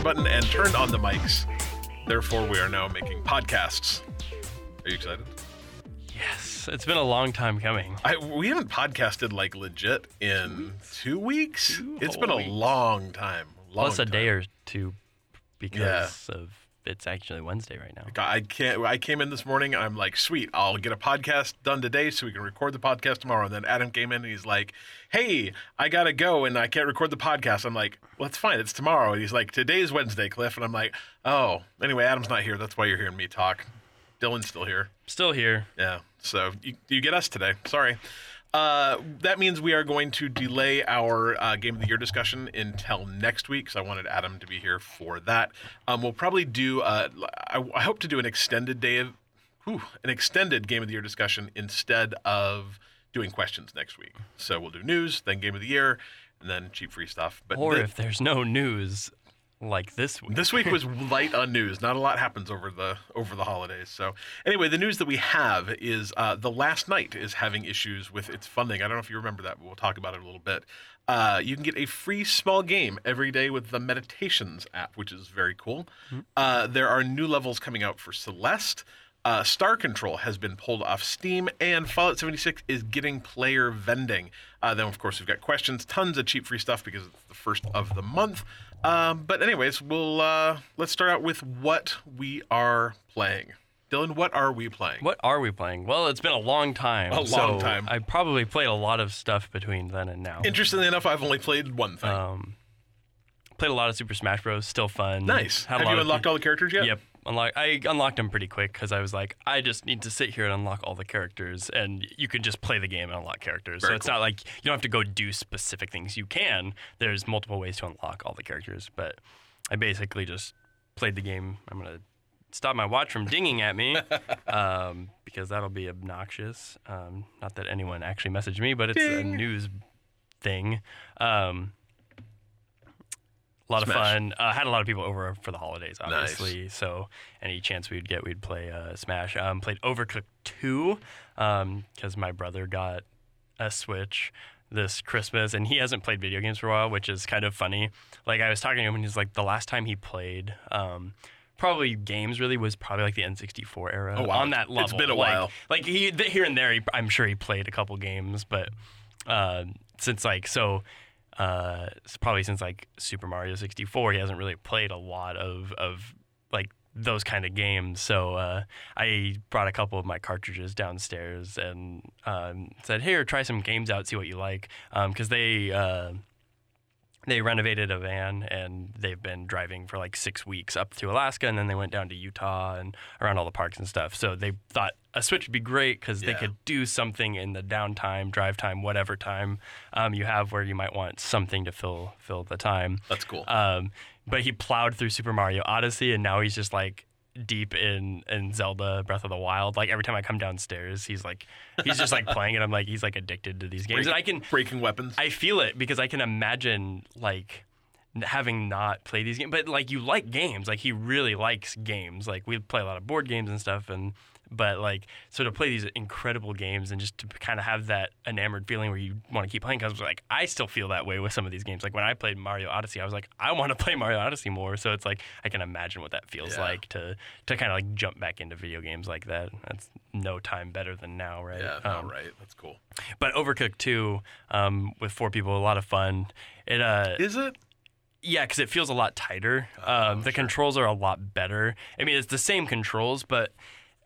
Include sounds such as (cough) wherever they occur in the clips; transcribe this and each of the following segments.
record button and turned on the mics. Therefore, we are now making podcasts. Are you excited? Yes, it's been a long time coming. I, we haven't podcasted like legit in two weeks. Two It's been a weeks. long time. Long Plus a time. day or two because of it's actually Wednesday right now. I can't. I came in this morning. I'm like, sweet. I'll get a podcast done today, so we can record the podcast tomorrow. And then Adam came in and he's like, "Hey, I gotta go, and I can't record the podcast." I'm like, "Well, it's fine. It's tomorrow." And he's like, "Today's Wednesday, Cliff." And I'm like, "Oh, anyway, Adam's not here. That's why you're hearing me talk. Dylan's still here. Still here. Yeah. So you, you get us today. Sorry. Uh, that means we are going to delay our uh, game of the year discussion until next week because I wanted Adam to be here for that. Um, we'll probably do. Uh, I, I hope to do an extended day of, whew, an extended game of the year discussion instead of doing questions next week. So we'll do news, then game of the year, and then cheap free stuff. But Or if there's no news like this week. this week was (laughs) light on news. Not a lot happens over the over the holidays. So anyway, the news that we have is uh, the Last Night is having issues with its funding. I don't know if you remember that, but we'll talk about it a little bit. Uh, you can get a free small game every day with the Meditations app, which is very cool. Uh, there are new levels coming out for Celeste. Uh, Star Control has been pulled off Steam, and Fallout 76 is getting player vending. Uh, then, of course, we've got questions, tons of cheap free stuff because it's the first of the month. Um, but, anyways, we'll uh, let's start out with what we are playing. Dylan, what are we playing? What are we playing? Well, it's been a long time. A long time. I probably played a lot of stuff between then and now. Interestingly enough, I've only played one thing. Um, played a lot of Super Smash Bros. Still fun. nice. Had Have you of unlocked all the characters yet? Yep. Unlock, I unlocked them pretty quick because I was like, I just need to sit here and unlock all the characters, and you can just play the game and unlock characters. Very so it's cool. not like you don't have to go do specific things. You can. There's multiple ways to unlock all the characters, but I basically just played the game. I'm gonna stop my watch from dinging at me (laughs) um, because that'll be obnoxious. Um, not that anyone actually messaged me, but it's a news thing. Um, a lot Smash. of fun. Uh, had a lot of people over for the holidays, obviously. So any chance we'd get, we'd play uh, Smash. Um, played Overcooked 2 because my brother got a Switch this Christmas, and he hasn't played video games for a while, which is kind of funny. Like I was talking to him, and he's like, the last time he played. Um, Probably games really was probably like the N64 era Oh, wow. on that It's level. been a Like- while. Like he here and there, he, I'm sure he played a couple games, but uh, since like so uh, probably since like Super Mario 64, he hasn't really played a lot of of like those kind of games. So uh, I brought a couple of my cartridges downstairs and um, said, "Here, try some games out, see what you like," because they. Uh, they renovated a van and they've been driving for like six weeks up to Alaska and then they went down to Utah and around all the parks and stuff. So they thought a Switch would be great because they could do something in the downtime, drive time, whatever time um, you have where you might want something to fill fill the time. That's cool. Um, but he plowed through Super Mario Odyssey, and now he's just like deep in in Zelda Breath of the Wild. Like every time I come downstairs, he's like he's just like playing it. I'm like he's like addicted to these games, and I can Breaking weapons. I feel it because I can imagine like having not played these games, but like you like games, like he really likes games. Like we play a lot of board games and stuff, and but like so to play these incredible games and just to kind of have that enamored feeling where you want to keep playing. Because like I still feel that way with some of these games. Like when I played Mario Odyssey, I was like I want to (laughs) play Mario Odyssey more. So it's like I can imagine what that feels Yeah. like to to kind of like jump back into video games like that. That's no time better than now, right? yeah, Um, all right. That's cool. but Overcooked 2 um, with four people, a lot of fun. It uh, Is it? yeah, because it feels a lot tighter. Um, the controls are a lot better. I mean, it's the same controls, but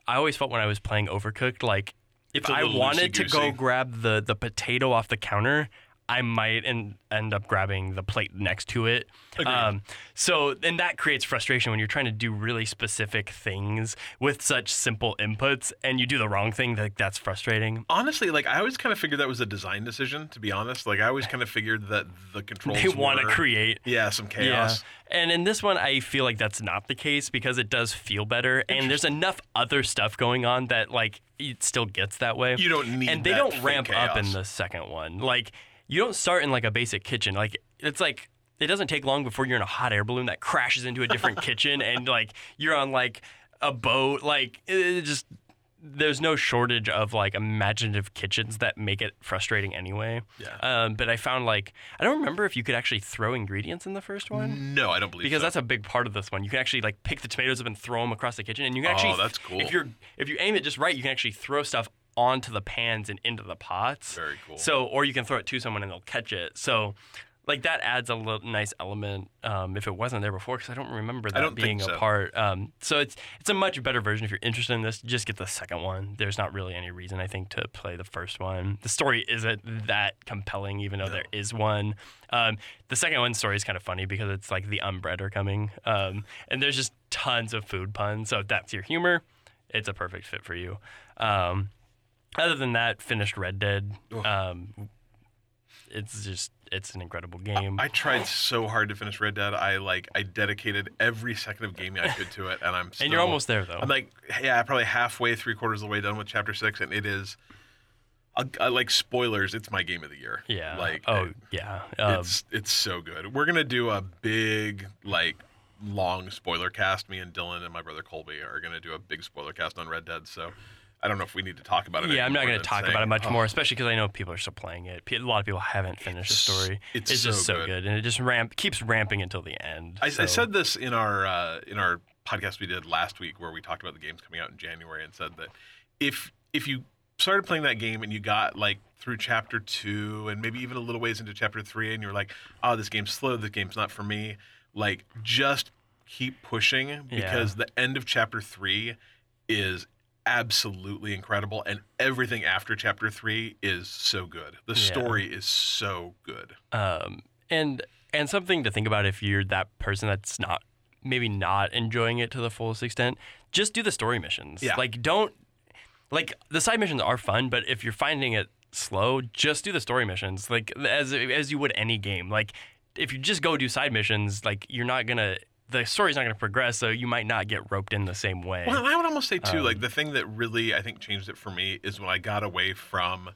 I always felt when I was playing Overcooked, like if I wanted to go grab the the potato off the counter. I might en- end up grabbing the plate next to it. Um, so, and that creates frustration when you're trying to do really specific things with such simple inputs and you do the wrong thing. Like, that's frustrating. Honestly, like I always kind of figured that was a design decision. To be honest, like I always (laughs) kind of figured that the controls They want to were- create yeah some chaos. Yeah. And in this one, I feel like that's not the case because it does feel better, and there's enough other stuff going on that like it still gets that way. You don't need and they that don't fake ramp up in chaos. the second one. Like you don't start in like a basic kitchen. Like it's like it doesn't take long before you're in a hot air balloon that crashes into a different (laughs) kitchen, and like you're on like a boat. Like it just there's no shortage of like imaginative kitchens that make it frustrating anyway. Yeah. Um, but I found like I don't remember if you could actually throw ingredients in the first one. No, I don't believe Because so. that's a big part of this one. You can actually like pick the tomatoes up and throw them across the kitchen, and you can actually Oh, actually that's cool. If you're if you aim it just right, you can actually throw stuff onto the pans and into the pots. very cool. So, or you can throw it to someone and they'll catch it. So, like that adds a little nice element um, if it wasn't there before, because I don't remember that don't being think a part. Um, so it's it's a much better version if you're interested in this. Just get the second one. There's not really any reason I think to play the first one. The story isn't that compelling, even though there is one. Um, the second one story is kind of funny because it's like the unbread are coming, um, and there's just tons of food puns. So if that's your humor, it's a perfect fit for you. Um, other than that, finished Red Dead. Um, it's just it's an incredible game. I tried so hard to finish Red Dead. I like I dedicated every second of gaming I could to it, and I'm still, (laughs) and you're almost there though. I'm like yeah, probably halfway, three quarters of the way done with chapter six, and it is. I, I like spoilers. It's my game of the year. yeah. Like oh it- yeah. Um, it's it's so good. We're gonna do a big like long spoiler cast. Me and Dylan and my brother Colby are gonna do a big spoiler cast on Red Dead. So I don't know if we need to talk about it. yeah, I'm not going to talk saying, about it much "Oh, more, especially because I know people are still playing it. A lot of people haven't finished the story. it's just so so good. good, and it just ramp keeps ramping until the end. I, I said this in our uh, in our podcast we did last week where we talked about the games coming out in January and said that if if you started playing that game and you got like through chapter two and maybe even a little ways into chapter three and you're like, oh, this game's slow, this game's not for me, like just keep pushing because the end of chapter three is absolutely incredible and everything after chapter three is so good. The Yeah. story is so good. um, and and something to think about if you're that person that's not maybe not enjoying it to the fullest extent just do the story missions Yeah. like don't like the side missions are fun but if you're finding it slow just do the story missions like as as you would any game like if you just go do side missions like you're not gonna the story's not gonna progress so you might not get roped in the same way Well, I would almost say too, Um, like the thing that really I think changed it for me is when I got away from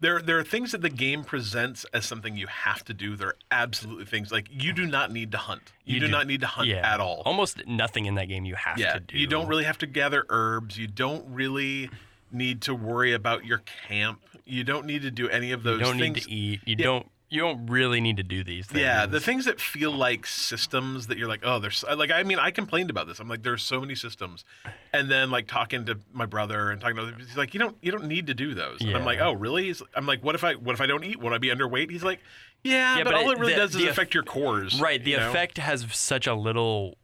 there. There are things that the game presents as something you have to do. There are absolutely things like you do not need to hunt. You, You do, do- not need to hunt yeah at all. almost nothing in that game you have yeah, to do you don't really have to gather herbs. You don't really need to worry about your camp. You don't need to do any of those you don't things. need to eat you Yeah. don't you don't really need to do these things Yeah, the things that feel like systems that you're like, oh, there's like, I mean, I complained about this. I'm like, there's so many systems, and then like talking to my brother and talking to other he's like, you don't, you don't need to do those. And I'm like, oh, really? He's, I'm like, what if I, what if I don't eat? Would I be underweight? He's like, yeah, Yeah, but, but all it- it really the- does is the affect your cores. Right. The you know? effect has such a little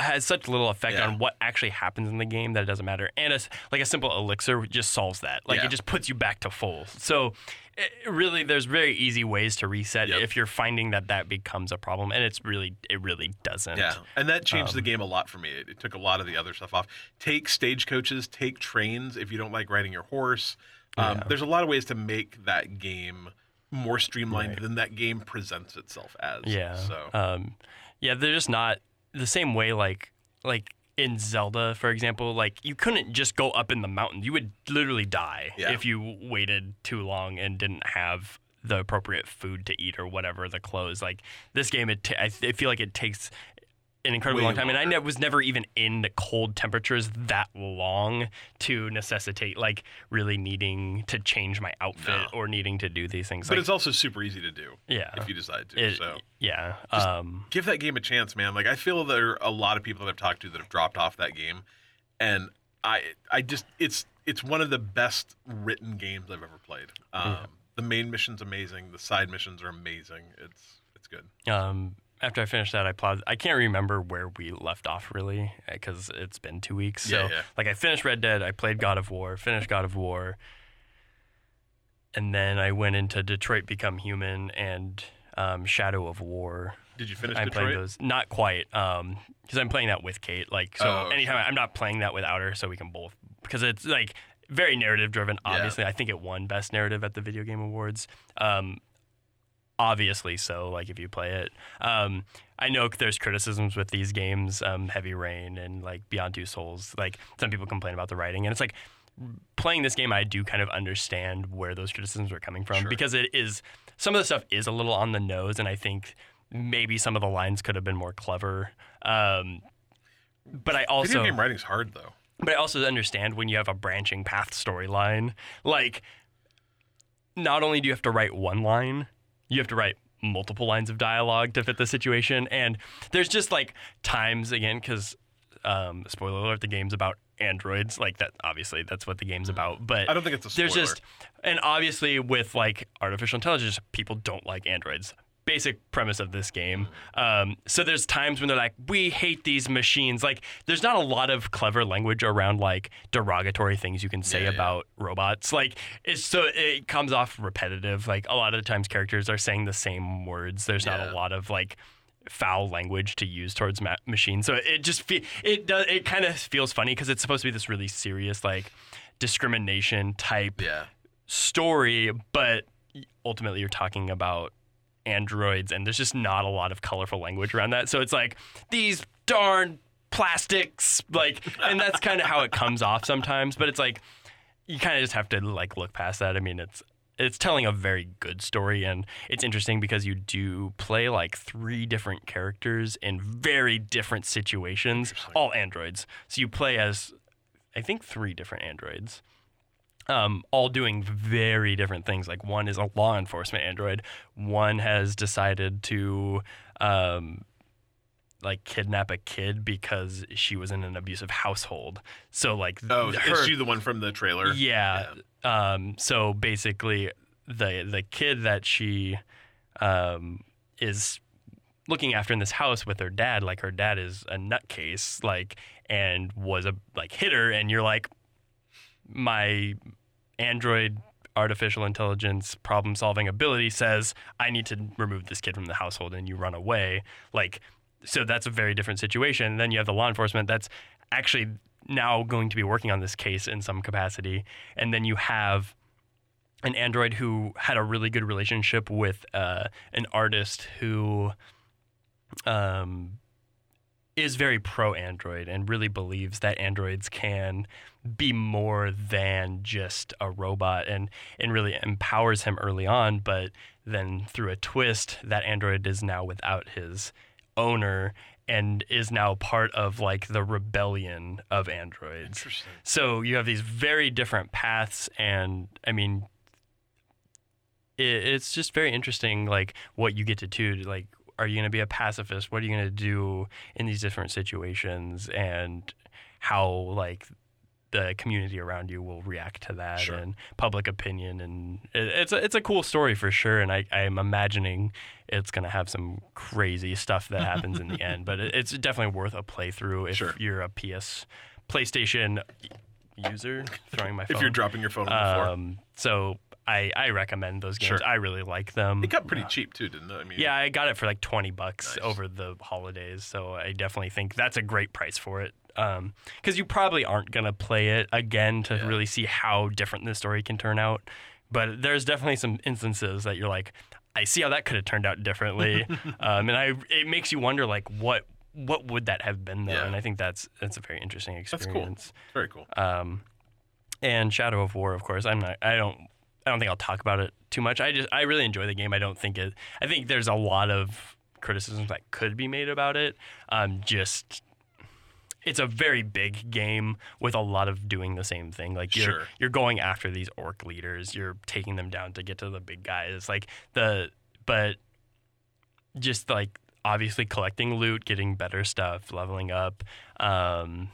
has such little effect Yeah. on what actually happens in the game that it doesn't matter. And it's like a simple elixir just solves that. Like Yeah. it just puts you back to full. So it, really, there's very easy ways to reset Yep. if you're finding that that becomes a problem, and it's really it really doesn't. Yeah, and that changed Um, the game a lot for me. It, it took a lot of the other stuff off. Take stagecoaches, take trains if you don't like riding your horse. Um, Yeah. There's a lot of ways to make that game more streamlined Right. than that game presents itself as. Yeah. So Um, yeah, they're just not the same way. Like like in Zelda, for example, like you couldn't just go up in the mountain. You would literally die Yeah. if you waited too long and didn't have the appropriate food to eat or whatever the clothes. Like this game, it th- I feel like it takes an incredibly Way long time, and I ne- was never even in the cold temperatures that long to necessitate like really needing to change my outfit No. or needing to do these things. but like, it's also super easy to do yeah, if you decide to. it- so yeah. Um, give that game a chance, man. Like I feel there are a lot of people that I've talked to that have dropped off that game, and I I just it's it's one of the best written games I've ever played. Um, The main mission's amazing. The side missions are amazing. It's it's good. Um, after I finished that, I plowed. I can't remember where we left off really because it's been two weeks. So Yeah, yeah. like I finished Red Dead, I played God of War, finished God of War, and then I went into Detroit Become Human and um, Shadow of War. Did you finish I Detroit? played those. Not quite, because I'm playing that with Kate. Like so, Oh, anytime I'm not playing that without her, so we can both because it's like very narrative driven. Yeah. Obviously, I think it won best narrative at the Video Game Awards. Um, obviously, so like if you play it, um, I know there's criticisms with these games, um, Heavy Rain and like Beyond Two Souls. Like some people complain about the writing, and it's like playing this game, I do kind of understand where those criticisms are coming from Sure. because it is some of the stuff is a little on the nose, and I think maybe some of the lines could have been more clever. Um, but I also Video game writing's hard though. but I also understand when you have a branching path storyline, like not only do you have to write one line, you have to write multiple lines of dialogue to fit the situation. And there's just like times again, because um, spoiler alert, the game's about androids. Like that, obviously, that's what the game's about. But I don't think it's a spoiler. there's just, and obviously with like artificial intelligence, people don't like androids. Basic premise of this game. Um, so there's times when they're like, we hate these machines. Like, there's not a lot of clever language around like derogatory things you can say Yeah, yeah. about robots. Like, it's so it comes off repetitive. Like a lot of the times, characters are saying the same words. There's not Yeah. a lot of like foul language to use towards ma- machines. So it just fe- it does it kind of feels funny because it's supposed to be this really serious like discrimination type story, but ultimately you're talking about androids and there's just not a lot of colorful language around that. So it's like these darn plastics like and that's kind of how it comes off sometimes, but it's like you kind of just have to like look past that. I mean, it's it's telling a very good story and it's interesting because you do play like three different characters in very different situations, all androids. So you play as I think three different androids. Um, all doing very different things. Like one is a law enforcement android. One has decided to um, like kidnap a kid because she was in an abusive household. So like Oh, her, is she the one from the trailer? yeah. Um, so basically, the the kid that she um, is looking after in this house with her dad, like her dad is a nutcase, like and was a like hit her, and you're like, my android artificial intelligence problem solving ability says I need to remove this kid from the household, and you run away, like. So that's a very different situation. Then you have the law enforcement that's actually now going to be working on this case in some capacity. And then you have an android who had a really good relationship with uh, an artist who um, is very pro android and really believes that androids can be more than just a robot and, and really empowers him early on. But then through a twist, that android is now without his owner and is now part of like the rebellion of androids. Interesting. So you have these very different paths, and I mean, it, it's just very interesting, like what you get to do. Like, are you going to be a pacifist? What are you going to do in these different situations, and how like the community around you will react to that, Sure. and public opinion, and it's a it's a cool story for sure. And I I'm imagining it's going to have some crazy stuff that happens in the (laughs) end, but it's definitely worth a playthrough if Sure. you're a PS PlayStation user throwing my phone. If you're dropping your phone on the floor. um, so I I recommend those games. Sure. I really like them. It got pretty cheap too, didn't it? I mean, yeah, I got it for like twenty bucks Nice. over the holidays, so I definitely think that's a great price for it. Because you probably aren't gonna play it again to Yeah. really see how different the story can turn out. But there's definitely some instances that you're like, I see how that could have turned out differently, (laughs) um, and I it makes you wonder like what what would that have been though? Yeah. And I think that's that's a very interesting experience. That's cool. very cool. Um, and Shadow of War, of course. I'm not. I don't. I don't think I'll talk about it too much. I just. I really enjoy the game. I don't think it. I think there's a lot of criticisms that could be made about it. Um, just. It's a very big game with a lot of doing the same thing. Like you're Sure. you're going after these orc leaders. You're taking them down to get to the big guys. Like the but just like obviously collecting loot, getting better stuff, leveling up, um,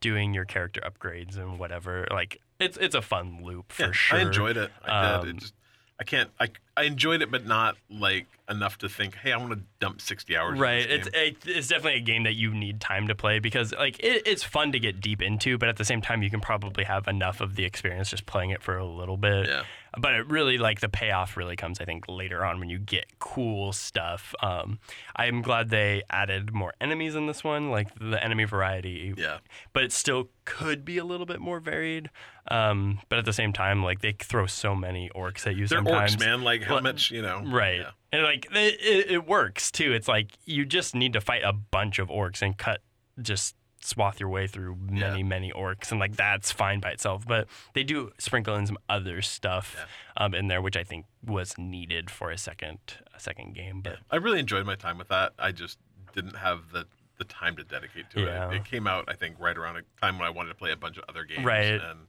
doing your character upgrades and whatever. Like it's it's a fun loop for Yeah, sure. I enjoyed it. I did. Um, It just I can't. I I enjoyed it, but not like enough to think, hey, I want to dump sixty hours. in Right, it's game." it, it's definitely a game that you need time to play because like it, it's fun to get deep into, but at the same time you can probably have enough of the experience just playing it for a little bit. yeah. But it really like the payoff really comes i think later on when you get cool stuff um, i'm glad they added more enemies in this one like the enemy variety Yeah. but it still could be a little bit more varied um, but at the same time like they throw so many orcs at you They're sometimes orcs, man. Like how Well, much, you know? right Yeah. and like it, it, it works too it's like you just need to fight a bunch of orcs and cut just swath your way through many many orcs and like that's fine by itself but they do sprinkle in some other stuff um, in there which i think was needed for a second a second game but I really enjoyed my time with that. I just didn't have the the time to dedicate to Yeah. it. It came out, I think, right around a time when I wanted to play a bunch of other games. Right. And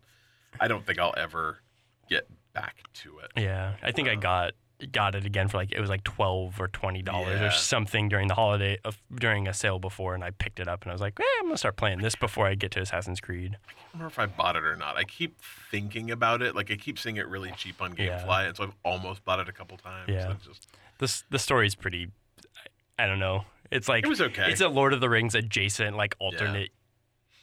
I don't think I'll ever get back to it. Yeah, I think I got got it again for like it was like twelve or twenty dollars Yeah. or something during the holiday of during a sale before, and I picked it up and I was like, eh, I'm gonna start playing this before I get to Assassin's Creed. I don't remember if I bought it or not. I keep thinking about it. Like I keep seeing it really cheap on Yeah. GameFly, and so I've almost bought it a couple times. Yeah. Just This the story's pretty. I don't know. It's like It was okay. It's a Lord of the Rings adjacent, like alternate I always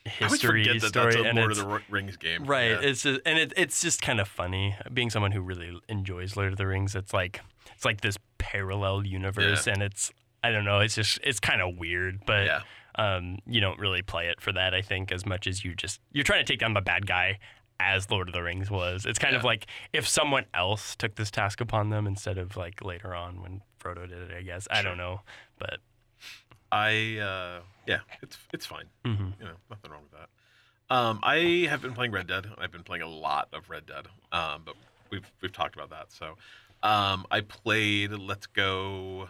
history forget that story, that's a and Lord of the Rings game. right. Yeah. It's just, and it, it's just kind of funny being someone who really enjoys Lord of the Rings. It's like it's like this parallel universe, and it's I don't know. It's just it's kind of weird, but yeah. um, you don't really play it for that. I think as much as you just you're trying to take down the bad guy as Lord of the Rings was. It's kind of like if someone else took this task upon them instead of like later on when Frodo did it. I guess I don't know, but I uh, yeah, it's it's fine. mhm. You know, nothing wrong with that. Um, I have been playing Red Dead. I've been playing a lot of Red Dead, um, but we've we've talked about that. So um, I played Let's Go,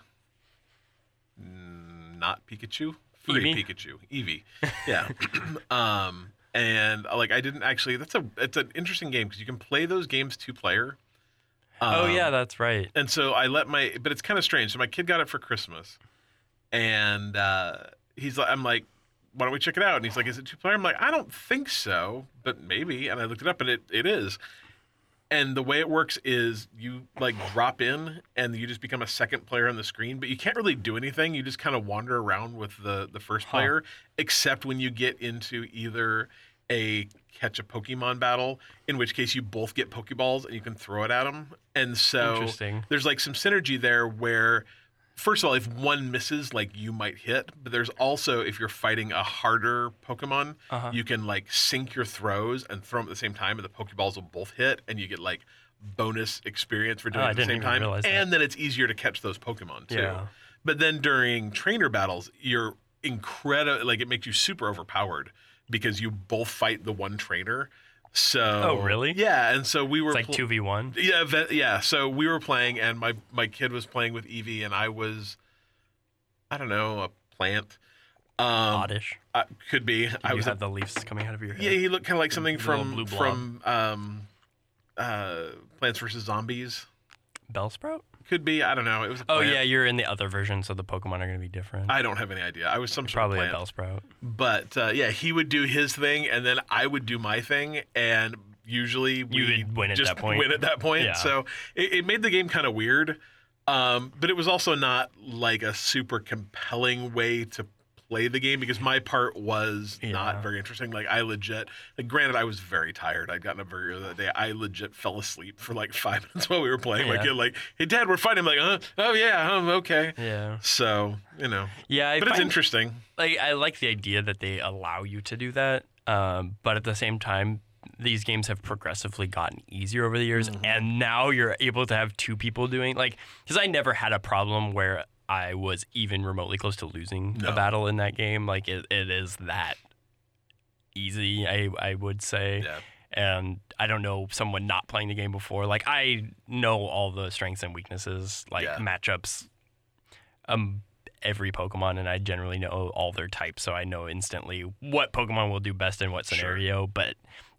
mm, not Pikachu, free Eevee? Pikachu, Eevee, (laughs) yeah. (clears throat) um, and uh, like I didn't actually. That's a it's an interesting game because you can play those games two player. oh Um, yeah, that's right. and so I let my, but it's kind of strange. So my kid got it for Christmas, and uh, he's like, I'm like, why don't we check it out? And he's like, is it two player? I'm like, I don't think so, but maybe. And I looked it up, and it, it is. And the way it works is you like drop in, and you just become a second player on the screen, but you can't really do anything. You just kind of wander around with the the first Huh. player, except when you get into either a catch a Pokemon battle, in which case you both get Pokeballs and you can throw it at them. And so there's like some synergy there where first of all if one misses like you might hit but there's also if you're fighting a harder pokemon Uh-huh. you can like sync your throws and throw them at the same time and the pokeballs will both hit and you get like bonus experience for doing Oh, it at the same time and then it's easier to catch those pokemon too Yeah. but then during trainer battles you're incredible like it makes you super overpowered because you both fight the one trainer so Oh, really? yeah and so we were It's like pl- two v one. yeah, ve- yeah. So we were playing, and my my kid was playing with Eevee, and I was, I don't know, a plant. Um, Oddish. uh, could be. I you was. have the leaves coming out of your head. yeah, he looked kind of like something Little from blob. from um, uh, Plants vs Zombies. Bellsprout. Could be. I don't know. It was. Oh yeah, you're in the other version, so the Pokemon are going to be different. I don't have any idea. I was some sort Probably of a plant. Bellsprout. But uh, yeah, he would do his thing, and then I would do my thing, and usually we You would win at just that point. Win at that point. Yeah. So it, it made the game kind of weird, um, but it was also not like a super compelling way to play the game because my part was Yeah. not very interesting. Like I legit, like granted, I was very tired. I'd gotten up very early that day. I legit fell asleep for like (laughs) five minutes while we were playing. Like, Yeah. kid like, "Hey, Dad, we're fighting." I'm like, "Uh, oh yeah, um, okay." Yeah. So you know, Yeah, I but it's interesting. like I like the idea that they allow you to do that, um, but at the same time, these games have progressively gotten easier over the years, Mm-hmm. and now you're able to have two people doing like because I never had a problem where I was even remotely close to losing No. a battle in that game. Like it, it is that easy, I I would say. Yeah. And I don't know someone not playing the game before. Like I know all the strengths and weaknesses, like Yeah. matchups. Um, every Pokemon, and I generally know all their types, so I know instantly what Pokemon will do best in what Sure. scenario. But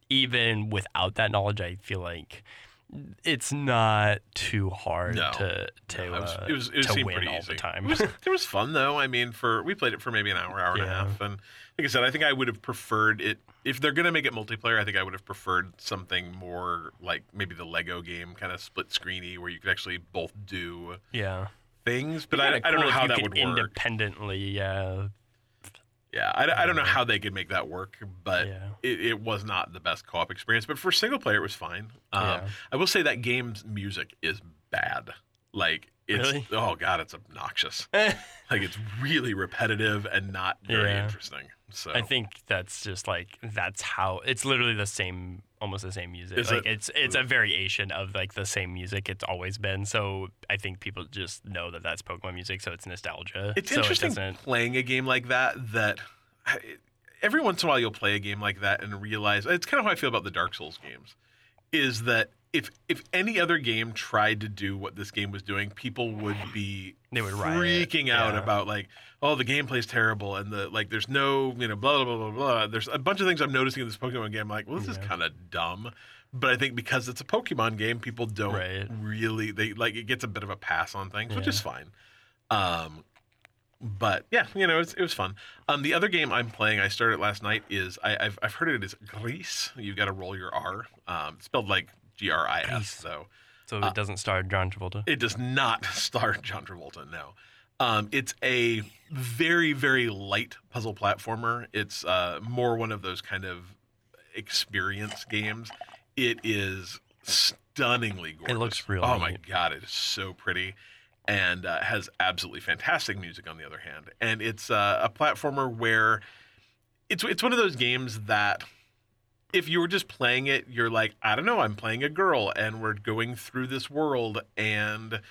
even without that knowledge, I feel like it's not too hard No. to to, No, it was- uh, it was- it to seemed win pretty all easy. the time. It was, (laughs) it was fun though. I mean, for we played it for maybe an hour, hour and a half, and like I said, I think I would have preferred it if they're gonna make it multiplayer. I think I would have preferred something more like maybe the Lego game, kind of split screeny, where you could actually both do yeah, things. But I, I don't know how that could would work. independently. Yeah, Yeah, I, I don't know how they could make that work, but Yeah. it, it was not the best co-op experience. But for single player, it was fine. Um, Yeah. I will say that game's music is bad. Like it's Really? oh god, it's obnoxious. (laughs) like it's really repetitive and not very Yeah. interesting. So I think that's just like that's how it's literally the same, almost the same music. Is like it? it's it's a variation of like the same music it's always been. So I think people just know that that's Pokemon music, so it's nostalgia. it's so interesting It playing a game like that. That every once in a while you'll play a game like that and realize it's kind of how I feel about the Dark Souls games. is that if if any other game tried to do what this game was doing, people would be They would riot, freaking out yeah. about like, oh, the gameplay's terrible and the like. There's no you know blah blah blah blah blah. There's a bunch of things I'm noticing in this Pokemon game. I'm like, well, this is kind of dumb. But I think because it's a Pokemon game, people don't Right. really they like it gets a bit of a pass on things, which is fine. Um, but yeah, you know, it was, it was fun. Um, the other game I'm playing, I started last night, is I, I've I've heard it is Gris. You've got to roll your R, um, spelled like G R I S. So So Uh, it doesn't star John Travolta. it does not (laughs) star John Travolta. No, um, it's a very very light puzzle platformer. It's uh, more one of those kind of experience games. It is stunningly gorgeous. It looks real Oh my god, it is so pretty, and uh, has absolutely fantastic music. On the other hand, and it's uh, a platformer where it's it's one of those games that if you were just playing it, you're like, I don't know, I'm playing a girl and we're going through this world and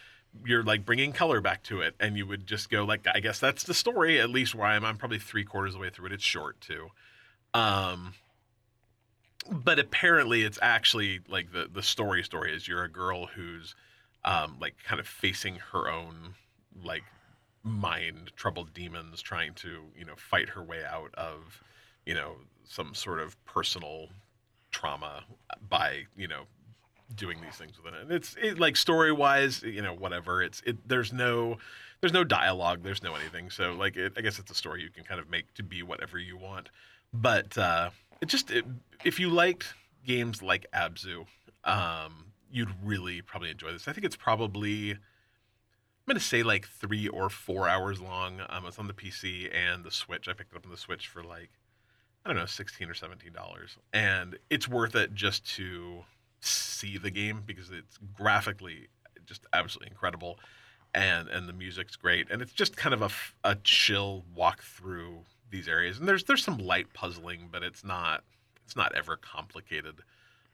you're like bringing color back to it. And you would just go like, I guess that's the story, at least where I am. I'm probably three quarters of the way through it. It's short too. Um, but apparently it's actually like the, the story story is you're a girl who's um, like kind of facing her own like mind troubled demons trying to, you know, fight her way out of, you know, some sort of personal trauma by you know doing these things with it. And it's it, like story wise, you know, whatever. It's it. There's no there's no dialogue. There's no anything. So like, it, I guess it's a story you can kind of make to be whatever you want. But uh, it just it, if you liked games like Abzu, um, you'd really probably enjoy this. I think it's probably. I'm gonna say like three or four hours long. Um, it's on the PC and the Switch. I picked it up on the Switch for like I don't know, sixteen or seventeen dollars, and it's worth it just to see the game because it's graphically just absolutely incredible, and and the music's great, and it's just kind of a, a chill walk through these areas, and there's there's some light puzzling, but it's not it's not ever complicated.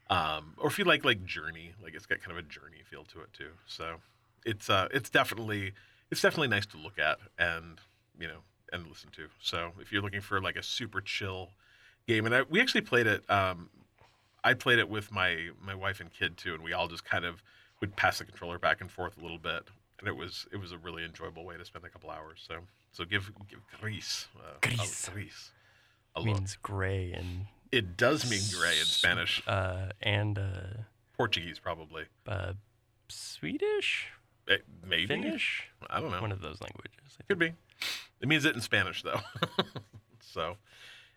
Um, or if you like like Journey, like it's got kind of a Journey feel to it too. So it's uh it's definitely it's definitely nice to look at. And you know and listen to. So if you're looking for like a super chill game, and I, we actually played it. Um, I played it with my my wife and kid too, and we all just kind of would pass the controller back and forth a little bit, and it was it was a really enjoyable way to spend a couple hours. So so give give Gris uh. Gris a means gray and It does mean gray in Spanish, uh, and uh, Portuguese probably, uh, Swedish, Eh, maybe Finnish, I don't know. one of those languages. Could be. It means it in Spanish, though. (laughs) so,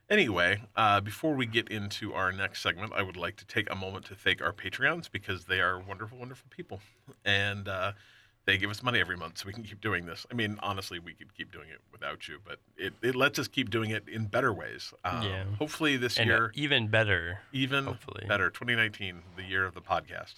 anyway, uh, before we get into our next segment, I would like to take a moment to thank our Patreons because they are wonderful, wonderful people. And uh, they give us money every month so we can keep doing this. I mean, honestly, we could keep doing it without you, but it, it lets us keep doing it in better ways. Um, Yeah. Hopefully, this And year, even better, even hopefully. better 2019 the year of the podcast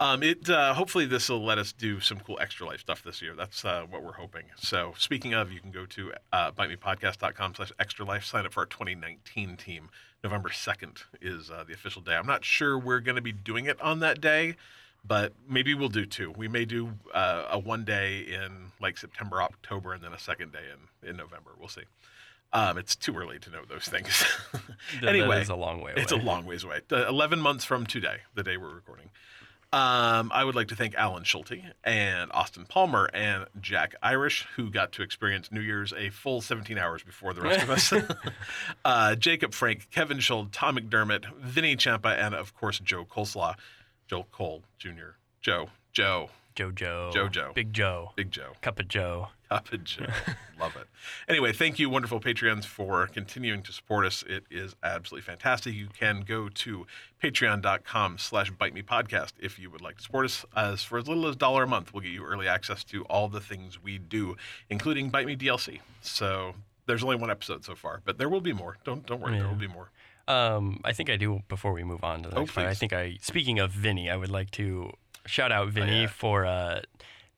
um, it uh, hopefully this will let us do some cool extra life stuff this year. That's uh, what we're hoping. So speaking of you can go to uh, bitemepodcast.com slash extra life sign up for our 2019 team. November 2nd is uh, the official day. I'm not sure we're going to be doing it on that day but maybe we'll do two. We may do uh, a one day in like september october and then a second day in, in november. We'll see. Um, it's too early to know those things. (laughs) Anyway is a long way away. it's a long ways away. Uh, 11 months from today, the day we're recording. Um, I would like to thank Alan Schulte and Austin Palmer and Jack Irish, who got to experience New Year's a full 17 hours before the rest of us. (laughs) (laughs) uh, Jacob Frank, Kevin Schuld, Tom McDermott, Vinny Champa, and of course Joe Coleslaw, Joe Cole Jr. Joe, Joe, Jojo, Jojo. Big Joe, Big Joe. Cup of Joe. (laughs) Joe. Love it. Anyway, thank you, wonderful Patreons, for continuing to support us. It is absolutely fantastic. You can go to patreon.com slash bite me podcast if you would like to support us. As for as little as a dollar a month, we'll get you early access to all the things we do, including Bite Me DLC. So there's only one episode so far, but there will be more. Don't don't worry, there will be more. Um, I think I do before we move on to the Oh, next part. I please. think I speaking of Vinny, I would like to shout out Vinny yeah. for uh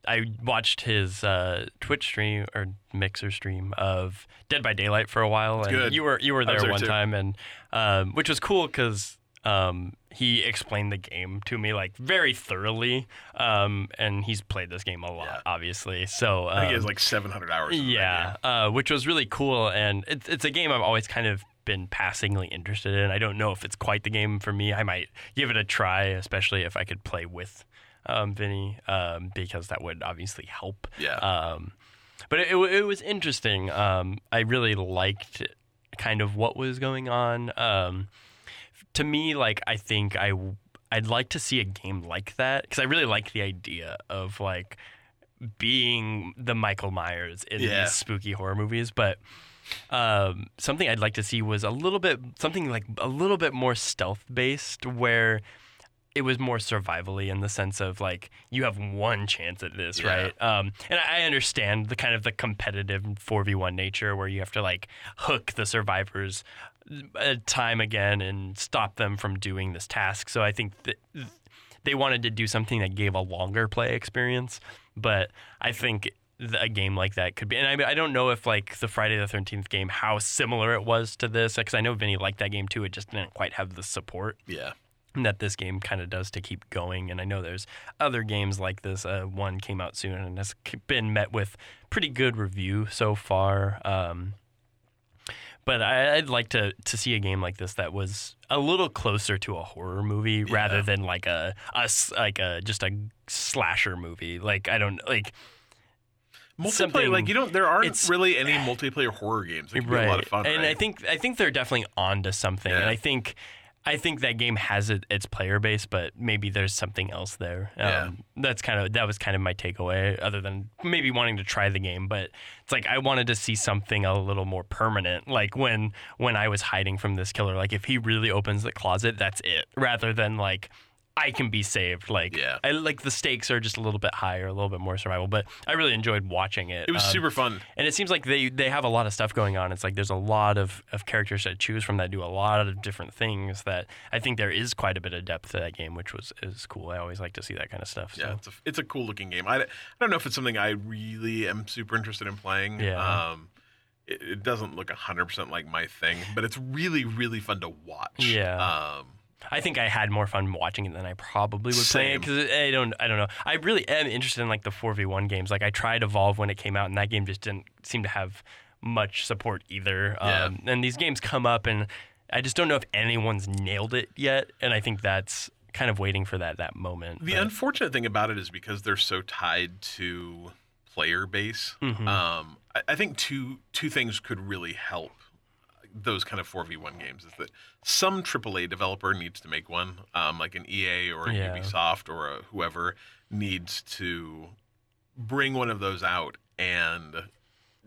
I watched his uh, Twitch stream or Mixer stream of Dead by Daylight for a while, and good. you were you were there there one too. time, and um, which was cool because um, he explained the game to me like very thoroughly, um, and he's played this game a lot, Yeah. obviously. So I think he um, has like 700 hours. yeah, uh, which was really cool, and it's it's a game I've always kind of been passingly interested in. I don't know if it's quite the game for me. I might give it a try, especially if I could play with um, Vinny, um, because that would obviously help. Yeah. Um, but it, it, was interesting. Um, I really liked kind of what was going on. Um, to me, like I think I I'd like to see a game like that because I really like the idea of like being the Michael Myers in Yeah. these spooky horror movies, but um, something I'd like to see was a little bit something like a little bit more stealth based, where it was more survivally in the sense of like you have one chance at this, Yeah. right? Um, and I understand the kind of the competitive four v one nature where you have to like hook the survivors uh, time again and stop them from doing this task. So I think that they wanted to do something that gave a longer play experience, but I think a game like that could be. And I, I don't know if like the Friday the Thirteenth game, how similar it was to this, because I know Vinny liked that game too. It just didn't quite have the support yeah. That this game kind of does to keep going. And I know there's other games like this. Uh, one came out soon and has been met with pretty good review so far. Um, but I, I'd like to to see a game like this that was a little closer to a horror movie rather than like a, a s- like a just a slasher movie. Like I don't like Multiplayer, like you don't. There aren't really (sighs) any multiplayer horror games. That can be a lot of fun. and right? I think I think they're definitely onto something. And I think I think that game has it, its player base, but maybe there's something else there. Yeah. Um, that's kind of that was kind of my takeaway, other than maybe wanting to try the game. But it's like I wanted to see something a little more permanent. Like when when I was hiding from this killer, like if he really opens the closet, that's it. Rather than like. I can be saved. Like, Yeah. I like the stakes are just a little bit higher, a little bit more survival. But I really enjoyed watching it. it was Um, super fun. and it seems like they they have a lot of stuff going on. It's like there's a lot of, of characters to choose from that do a lot of different things. That I think there is quite a bit of depth to that game, which was is cool. I always like to see that kind of stuff. So. Yeah, it's a it's a cool looking game. I, I don't know if it's something I really am super interested in playing. Yeah. Um, it, it doesn't look hundred percent like my thing, but it's really really fun to watch. Yeah. Um, I think I had more fun watching it than I probably would play Same. it because I don't I don't know. I really am interested in like the four v one games. Like I tried Evolve when it came out, and that game just didn't seem to have much support either. Yeah. Um, and these games come up, and I just don't know if anyone's nailed it yet. And I think that's kind of waiting for that that moment. The But- unfortunate thing about it is because they're so tied to player base. Mhm. Um, I, I think two two things could really help those kind of four v one games. Is that some AAA developer needs to make one, um, like an EA or a Yeah. Ubisoft or a whoever needs to bring one of those out and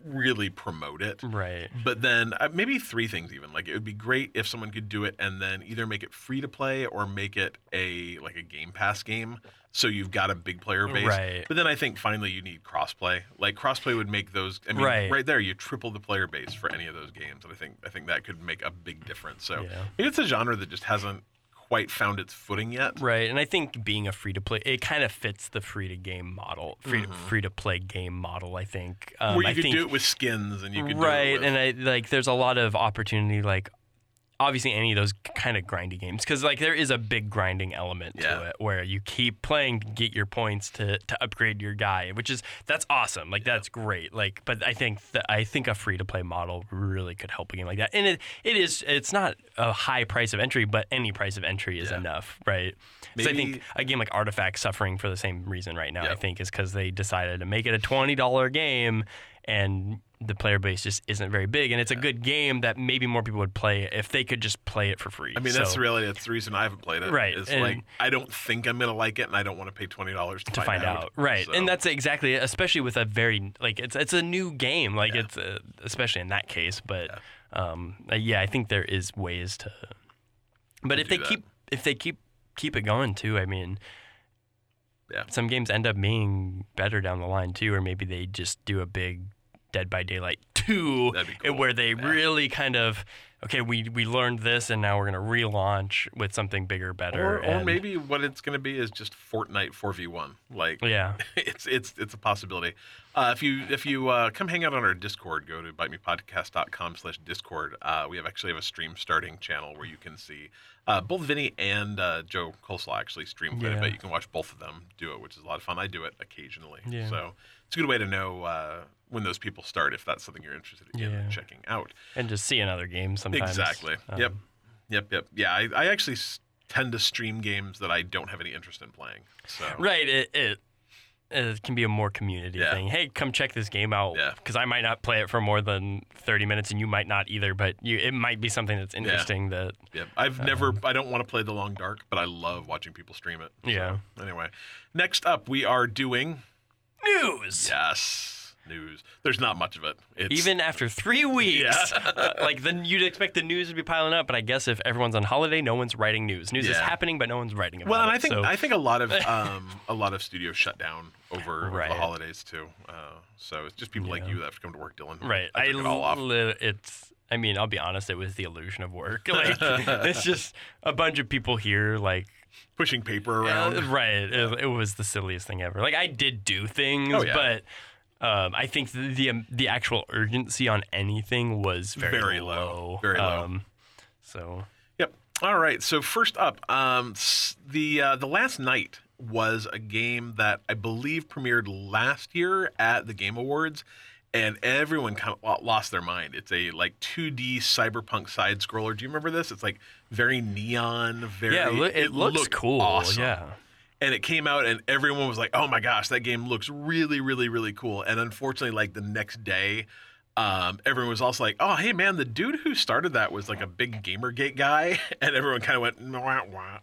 really promote it. right. But then uh, maybe three things even. Like it would be great if someone could do it and then either make it free to play or make it a like a Game Pass game. So you've got a big player base. Right. But then I think finally you need crossplay. Like crossplay would make those. I mean, Right. right, there you triple the player base for any of those games, and I think I think that could make a big difference. So Yeah. it's a genre that just hasn't quite found its footing yet. Right, and I think being a free to play, it kind of fits the free to game model, free to, free to play game model. I think. Um, Mm-hmm. Where you I could think, do it with skins and you could right, do it with, and I like there's a lot of opportunity. Like, obviously, any of those kind of grindy games, because like there is a big grinding element Yeah. to it, where you keep playing to get your points to to upgrade your guy, which is that's awesome. Like that's great. Like, but I think that I think a free to play model really could help a game like that. And it it is it's not a high price of entry, but any price of entry is Yeah. enough, right? So I think a game like Artifact suffering for the same reason right now. I think is because they decided to make it a twenty dollar game, and the player base just isn't very big. And it's a good game that maybe more people would play if they could just play it for free. I mean, that's So- really that's the reason I haven't played it. Right, and- like I don't think I'm gonna like it, and I don't want to pay twenty dollars to, to find out. right So, and that's exactly it, especially with a very like it's it's a new game like Yeah. it's uh especially in that case but um uh, yeah i think there is ways to but To if they that. keep if they keep keep it going too i mean Yeah. some games end up being better down the line too or maybe they just do a big dead by daylight 2 That'd be and cool. where they Yeah. really kind of okay we we learned this and now we're going to relaunch with something bigger better or, or maybe what it's going to be is just Fortnite 4v1. Like yeah (laughs) it's it's it's a possibility. Uh, if you if you uh, come hang out on our Discord, go to bitemepodcast.com slash Discord. Uh, we have actually have a stream starting channel where you can see uh, both Vinny and uh, Joe Coleslaw actually stream quite a bit. You can watch both of them do it, which is a lot of fun. I do it occasionally, Yeah. so it's a good way to know uh, when those people start if that's something you're interested in Yeah. checking out. and just see another game sometimes. Exactly. Um, yep. Yep. Yep. Yeah. I, I actually tend to stream games that I don't have any interest in playing. So. Right. It, it it can be a more community Yeah. thing. Hey, come check this game out. Yeah. Because I might not play it for more than thirty minutes, and you might not either. But you, it might be something that's interesting. That Yep. I've never. I don't want to play The Long Dark, but I love watching people stream it. So, Yeah. Anyway, next up we are doing news. yes news. There's not much of it. It's, Even after three weeks, Yeah. (laughs) like then you'd expect the news to be piling up. But I guess if everyone's on holiday, no one's writing news. News is happening, but no one's writing about Well, and. I think so, I think a lot of (laughs) um, a lot of studios shut down over, over Right. the holidays too. Uh, so it's just people like you that have to come to work, Dylan. right. I took it all off. li- it's. I mean, I'll be honest. It was the illusion of work. (laughs) Like it's just a bunch of people here, like Pushing paper around. Uh, right. It, it was the silliest thing ever. Like I did do things, Oh, yeah. but um, I think the, the um, the actual urgency on anything was very, Very low. Very low. Um, so Yep. All right. So first up, um, the uh, the last night was a game that I believe premiered last year at the Game Awards, and everyone kind of lost their mind. It's a like 2D cyberpunk side scroller. Do you remember this? It's like very neon. Very yeah, it, loo- it looks cool. Awesome. Yeah. And it came out and everyone was like oh my gosh that game looks really really really cool. And unfortunately like the next day um, everyone was also like oh hey man the dude who started that was like a big gamergate guy. (laughs) And everyone kind of went wah, wah.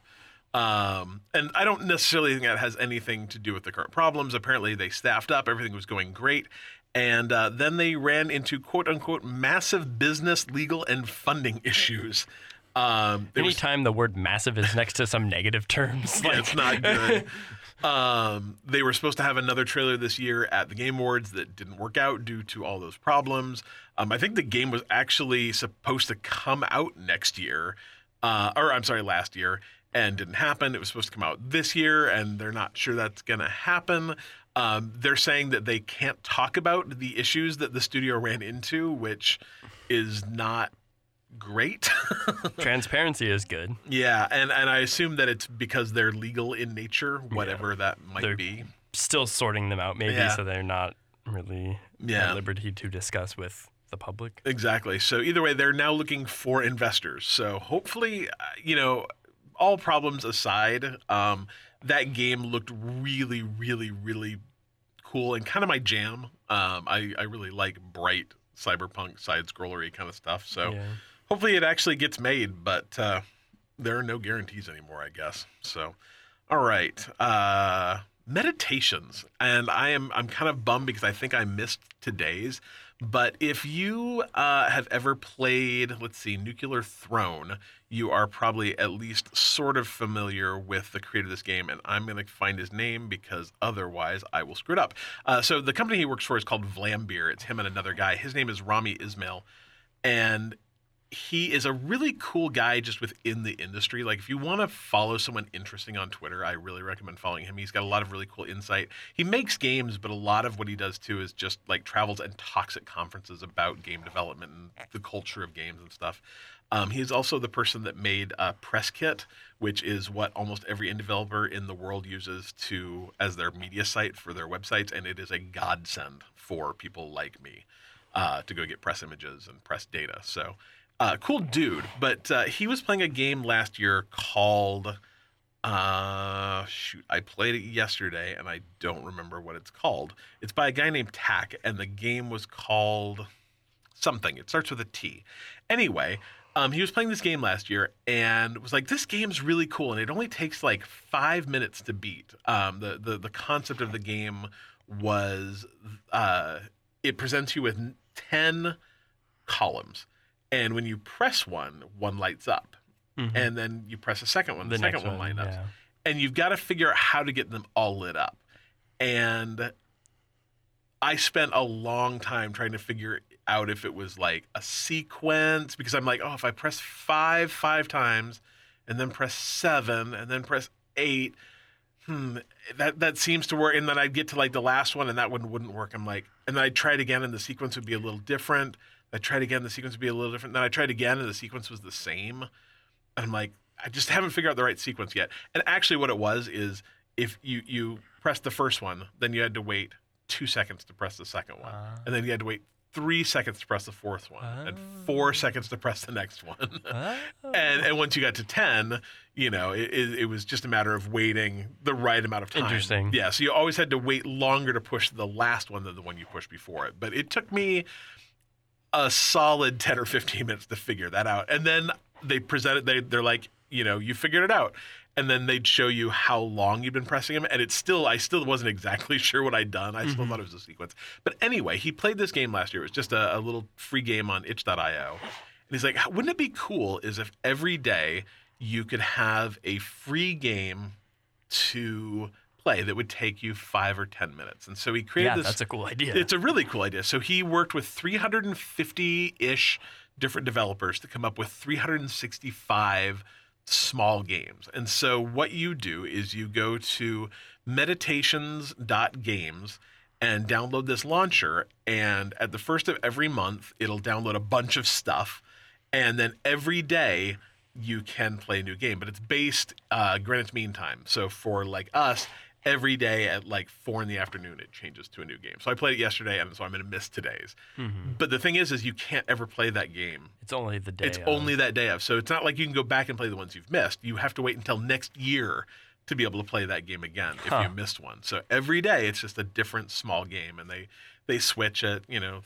Um, and i don't necessarily think that has anything to do with the current problems. Apparently they staffed up. Everything was going great. And uh, then they ran into quote unquote massive business legal and funding issues um, there was- Anytime the word massive is next to some negative terms, yeah, it's not (laughs) good. um, they were supposed to have another trailer this year at the Game Awards that didn't work out due to all those problems. Um, I think the game was actually supposed to come out next year, uh, or I'm sorry, last year, and didn't happen. It was supposed to come out this year, and they're not sure that's going to happen. Um, they're saying that they can't talk about the issues that the studio ran into, which is not great. (laughs) transparency is good. Yeah, and and I assume that it's because they're legal in nature, whatever that might They're- be. Still sorting them out, maybe, Yeah. so they're not really Yeah. at liberty to discuss with the public. Exactly. So either way, they're now looking for investors. So hopefully, uh, you know, all problems aside, um, that game looked really, really, really cool and kind of my jam. Um, I I really like bright cyberpunk side scrollery kind of stuff. So Yeah. Hopefully it actually gets made, but uh, there are no guarantees anymore, I guess. So, all right, uh, meditations, and I am I'm kind of bummed because I think I missed today's. But if you uh, have ever played, let's see, Nuclear Throne, you are probably at least sort of familiar with the creator of this game, and I'm going to find his name because otherwise I will screw it up. Uh, so the company he works for is called Vlambeer. It's him and another guy. His name is Rami Ismail, and he is a really cool guy just within the industry. Like if you want to follow someone interesting on Twitter, I really recommend following him. He's got a lot of really cool insight. He makes games, but a lot of what he does too is just like travels and talks at conferences about game development and the culture of games and stuff. Um, he's also the person that made uh, PressKit, which is what almost every indie developer in the world uses to as their media site for their websites, and it is a godsend for people like me uh, to go get press images and press data. So, uh, cool dude. But uh, he was playing a game last year called. Uh, shoot, I played it yesterday and I don't remember what it's called. It's by a guy named Tack, and the game was called something. It starts with a T. Anyway, um, he was playing this game last year and was like, "This game's really cool, and it only takes like five minutes to beat." Um, the the the concept of the game was uh, it presents you with ten columns, and when you press one, one lights up, Mhm. and then you press a second one, the, the second one, one, lights up, yeah. and you've got to figure out how to get them all lit up, and I spent a long time trying to figure out if it was like a sequence because I'm like, oh, if I press five five times and then press seven and then press eight, hmm, that that seems to work. And then I'd get to like the last one and that one wouldn't work. I'm like, and then I'd try it again and the sequence would be a little different. I tried again, the sequence would be a little different. Then I tried again and the sequence was the same. And I'm like, I just haven't figured out the right sequence yet. And actually, what it was is if you you press the first one, then you had to wait two seconds to press the second one, Ah. and then you had to wait three seconds to press the fourth one and Oh. four seconds to press the next one. (laughs) and and once you got to 10 you know it, it, it was just a matter of waiting the right amount of time Interesting. yeah so you always had to wait longer to push the last one than the one you pushed before it but it took me a solid 10 or 15 minutes to figure that out. And then they presented they, they're like you know you figured it out. And then they'd show you how long you've been pressing them and it's still i still wasn't exactly (laughs) sure what i'd done. I still mm-hmm. thought it was a sequence. But anyway he played this game last year. It was just a, a little free game on itch.io and he's like, wouldn't it be cool is if every day you could have a free game to play that would take you five or 10 minutes? And so he created yeah, this. that's a cool idea. It's a really cool idea. So he worked with 350 ish different developers to come up with 365 small games. And so what you do is you go to meditations.games and download this launcher. And at the first of every month, it'll download a bunch of stuff. And then every day, you can play a new game, but it's based uh, Greenwich Mean Time. So for like us, every day at like four in the afternoon, it changes to a new game. So I played it yesterday, and so I'm going to miss today's. Mm-hmm. But the thing is, is you can't ever play that game. it's only the day. It's of. only that day of. So it's not like you can go back and play the ones you've missed. You have to wait until next year to be able to play that game again if you missed one. So every day it's just a different small game, and they they switch at you know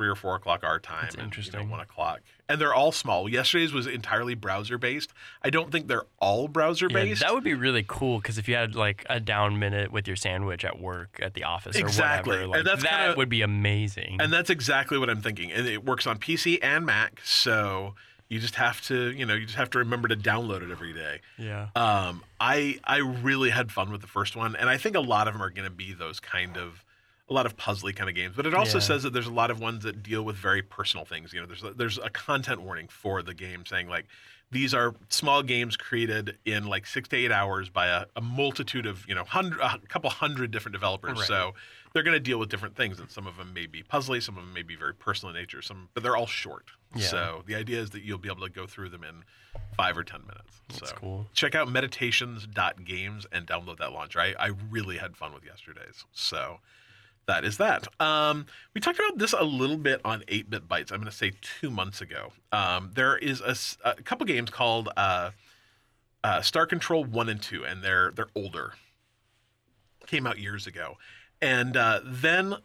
three or four o'clock our time, That's and you know, interesting. one o'clock, and they're all small. Yesterday's was entirely browser based. I don't think they're all browser Yeah, based. that would be really cool because if you had like a down minute with your sandwich at work at the office or Exactly. whatever, And like, that kinda- would be amazing. And that's exactly what I'm thinking. And it works on PC and Mac, so you just have to, you know, you just have to remember to download it every day. yeah. Um, I I really had fun with the first one, and I think a lot of them are going to be those kind of a lot of puzzly kind of games. But it also Yeah. says that there's a lot of ones that deal with very personal things. You know, there's a, there's a content warning for the game saying like these are small games created in like six to eight hours by a, a multitude of you know hundred a couple hundred different developers. Right. So they're going to deal with different things, and some of them may be puzzly, some of them may be very personal in nature. Some, but they're all short. Yeah. So the idea is that you'll be able to go through them in five or ten minutes. That's so cool. check out meditations.games and download that launcher. I, I really had fun with yesterday's. So that is that. Um, we talked about this a little bit on 8 Bit Bytes, I'm going to say two months ago. Um, There is a couple games called uh, uh, Star Control 1 and 2, and they're, they're older. Came out years ago. And uh, then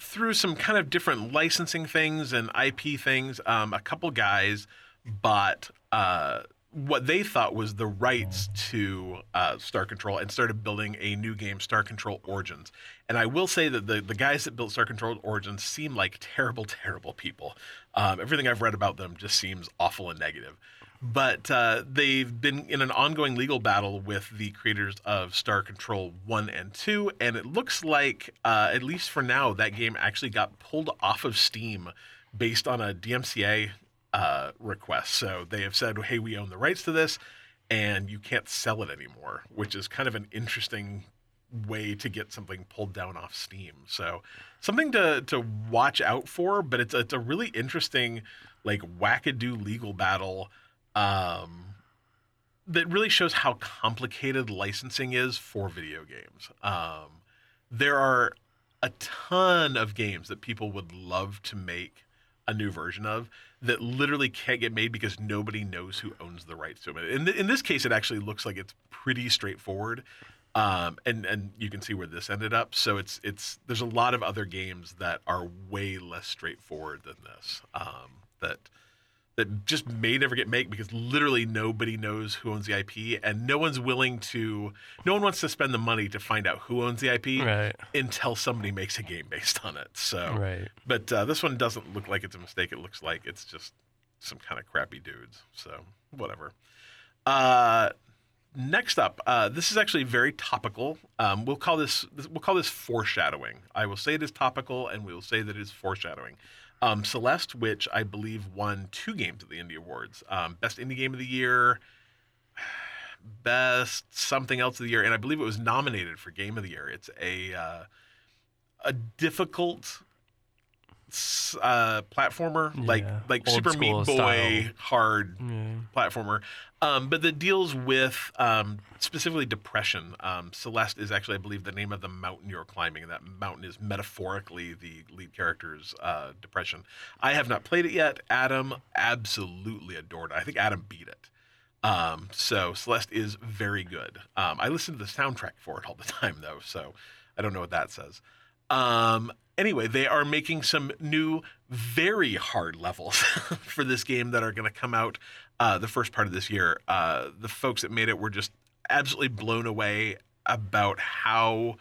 through some kind of different licensing things and IP things, um, a couple guys bought uh, what they thought was the rights to uh, Star Control and started building a new game, Star Control Origins. And I will say that the, the guys that built Star Control Origins seem like terrible, (laughs) terrible people. Um, everything I've read about them just seems awful and negative. But uh, they've been in an ongoing legal battle with the creators of Star Control 1 and 2. And it looks like, uh, at least for now, that game actually got pulled off of Steam based on a DMCA uh, request. So they have said, hey, we own the rights to this and you can't sell it anymore, which is kind of an interesting way to get something pulled down off Steam. So something to to watch out for, but it's it's a really interesting like wackadoo legal battle um, that really shows how complicated licensing is for video games. Um, there are a ton of games that people would love to make a new version of that literally can't get made because nobody knows who owns the rights to them. In, th- in this case, it actually looks like it's pretty straightforward, um, and and you can see where this ended up. So it's it's there's a lot of other games that are way less straightforward than this um, that that just may never get made because literally nobody knows who owns the IP, and no one's willing to. No one wants to spend the money to find out who owns the IP Right. until somebody makes a game based on it. So, Right. but uh, this one doesn't look like it's a mistake. It looks like it's just some kind of crappy dudes. So, whatever. Uh, next up, uh, this is actually very topical. Um, we'll call this we'll call this foreshadowing. I will say it is topical, and we will say that it is foreshadowing. Um, Celeste, which I believe won two games at the Indie Awards, um, best indie game of the year, (sighs) best something else of the year, and I believe it was nominated for game of the year. It's a uh, a difficult uh, platformer, like Yeah, like old Super Meat Boy style. hard Yeah. platformer, um, but that deals with um, specifically depression. Um, Celeste is actually, I believe, the name of the mountain you're climbing, and that mountain is metaphorically the lead character's uh, depression. I have not played it yet. Adam absolutely adored it. I think Adam beat it. Um, so Celeste is very good. Um, I listen to the soundtrack for it all the (laughs) time, though, so I don't know what that says. Um, anyway, they are making some new, very hard levels (laughs) for this game that are going to come out uh, the first part of this year. Uh, the folks that made it were just absolutely blown away about how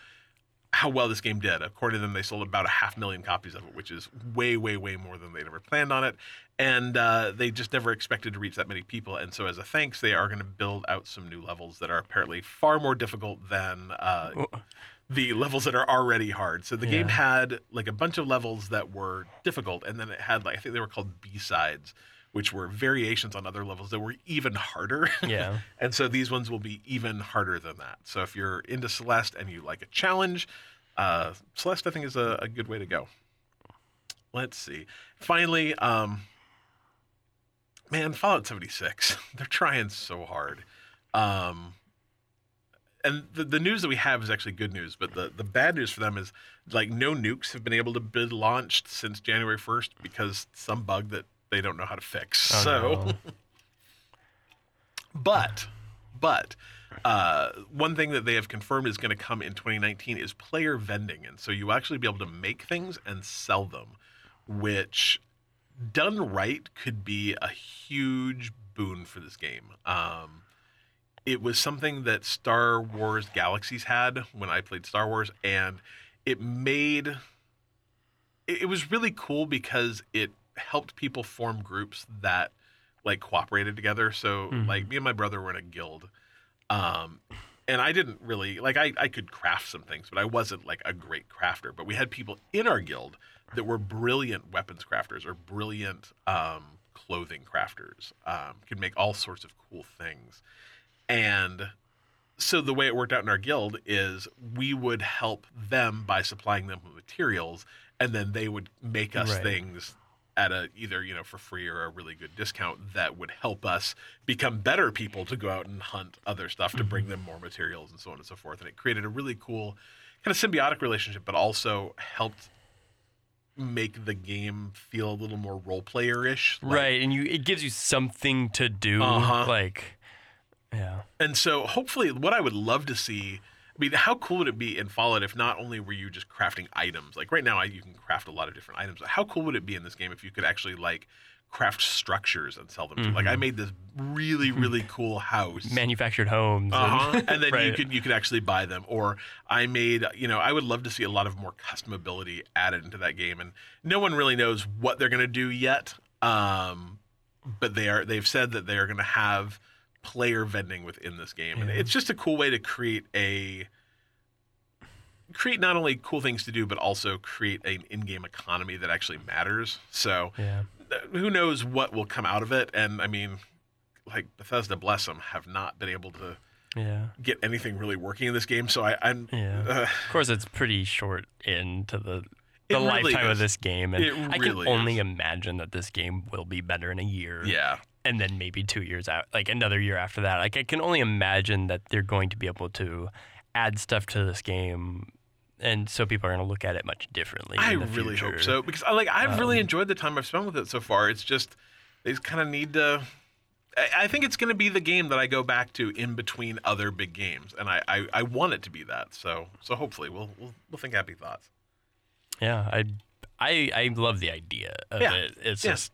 how well this game did. According to them, they sold about a half million copies of it, which is way, way, way more than they'd ever planned on it. And uh, they just never expected to reach that many people. And so, as a thanks, they are going to build out some new levels that are apparently far more difficult than uh, the levels that are already hard. So the game had like a bunch of levels that were difficult, and then it had like I think they were called B sides, which were variations on other levels that were even harder. (laughs) Yeah. and so these ones will be even harder than that. So if you're into Celeste and you like a challenge, uh, Celeste I think is a, a good way to go. Let's see. Finally, um, man, Fallout 76. (laughs) They're trying so hard. Um, and the, the news that we have is actually good news, but the, the bad news for them is like no nukes have been able to be launched since January 1st because some bug that they don't know how to fix. Oh, so, no. (laughs) but, but, uh, one thing that they have confirmed is going to come in 2019 is player vending. And so you actually be able to make things and sell them, which done right could be a huge boon for this game. Um, it was something that Star Wars Galaxies had when I played Star Wars, and it made it, it was really cool because it helped people form groups that like cooperated together. So Mhm. like me and my brother were in a guild. Um and I didn't really like I, I could craft some things, but I wasn't like a great crafter. But we had people in our guild that were brilliant weapons crafters or brilliant um, clothing crafters. Um, could make all sorts of cool things. And so the way it worked out in our guild is we would help them by supplying them with materials, and then they would make us Right. things at a either you know for free or a really good discount that would help us become better people to go out and hunt other stuff to bring them more materials and so on and so forth. And it created a really cool kind of symbiotic relationship, but also helped make the game feel a little more role player ish. right, and you it gives you something to do. Uh-huh. Like, yeah. And so, hopefully, what I would love to see. I mean, how cool would it be in Fallout if not only were you just crafting items? Like right now, I- you can craft a lot of different items. How cool would it be in this game if you could actually like craft structures and sell them? too? Like I Mhm. made this really, really cool house. Manufactured homes. and- Uh-huh. And then (laughs) you could you could actually buy them. Or I made, you know, I would love to see a lot of more customability added into that game. And no one really knows what they're gonna do yet. Um, but they are they've said that they are gonna have player vending within this game. And it's just a cool way to create a create not only cool things to do, but also create an in-game economy that actually matters. So Yeah. who knows what will come out of it? And I mean, like Bethesda, bless them, have not been able to Yeah. get anything really working in this game. So I, I'm, Yeah. uh, Of course, it's pretty short into the the really lifetime of this game, and It I can really only is. imagine that this game will be better in a year. yeah, and then maybe two years out, like another year after that. Like I can only imagine that they're going to be able to add stuff to this game, and so people are going to look at it much differently. I in the really hope so because I like I've really Um, enjoyed the time I've spent with it so far. It's just they just kind of need to. I, I think it's going to be the game that I go back to in between other big games, and I, I, I want it to be that. So so hopefully we'll we'll, we'll think happy thoughts. Yeah, I, I, I love the idea of Yeah. it. It's Yeah. just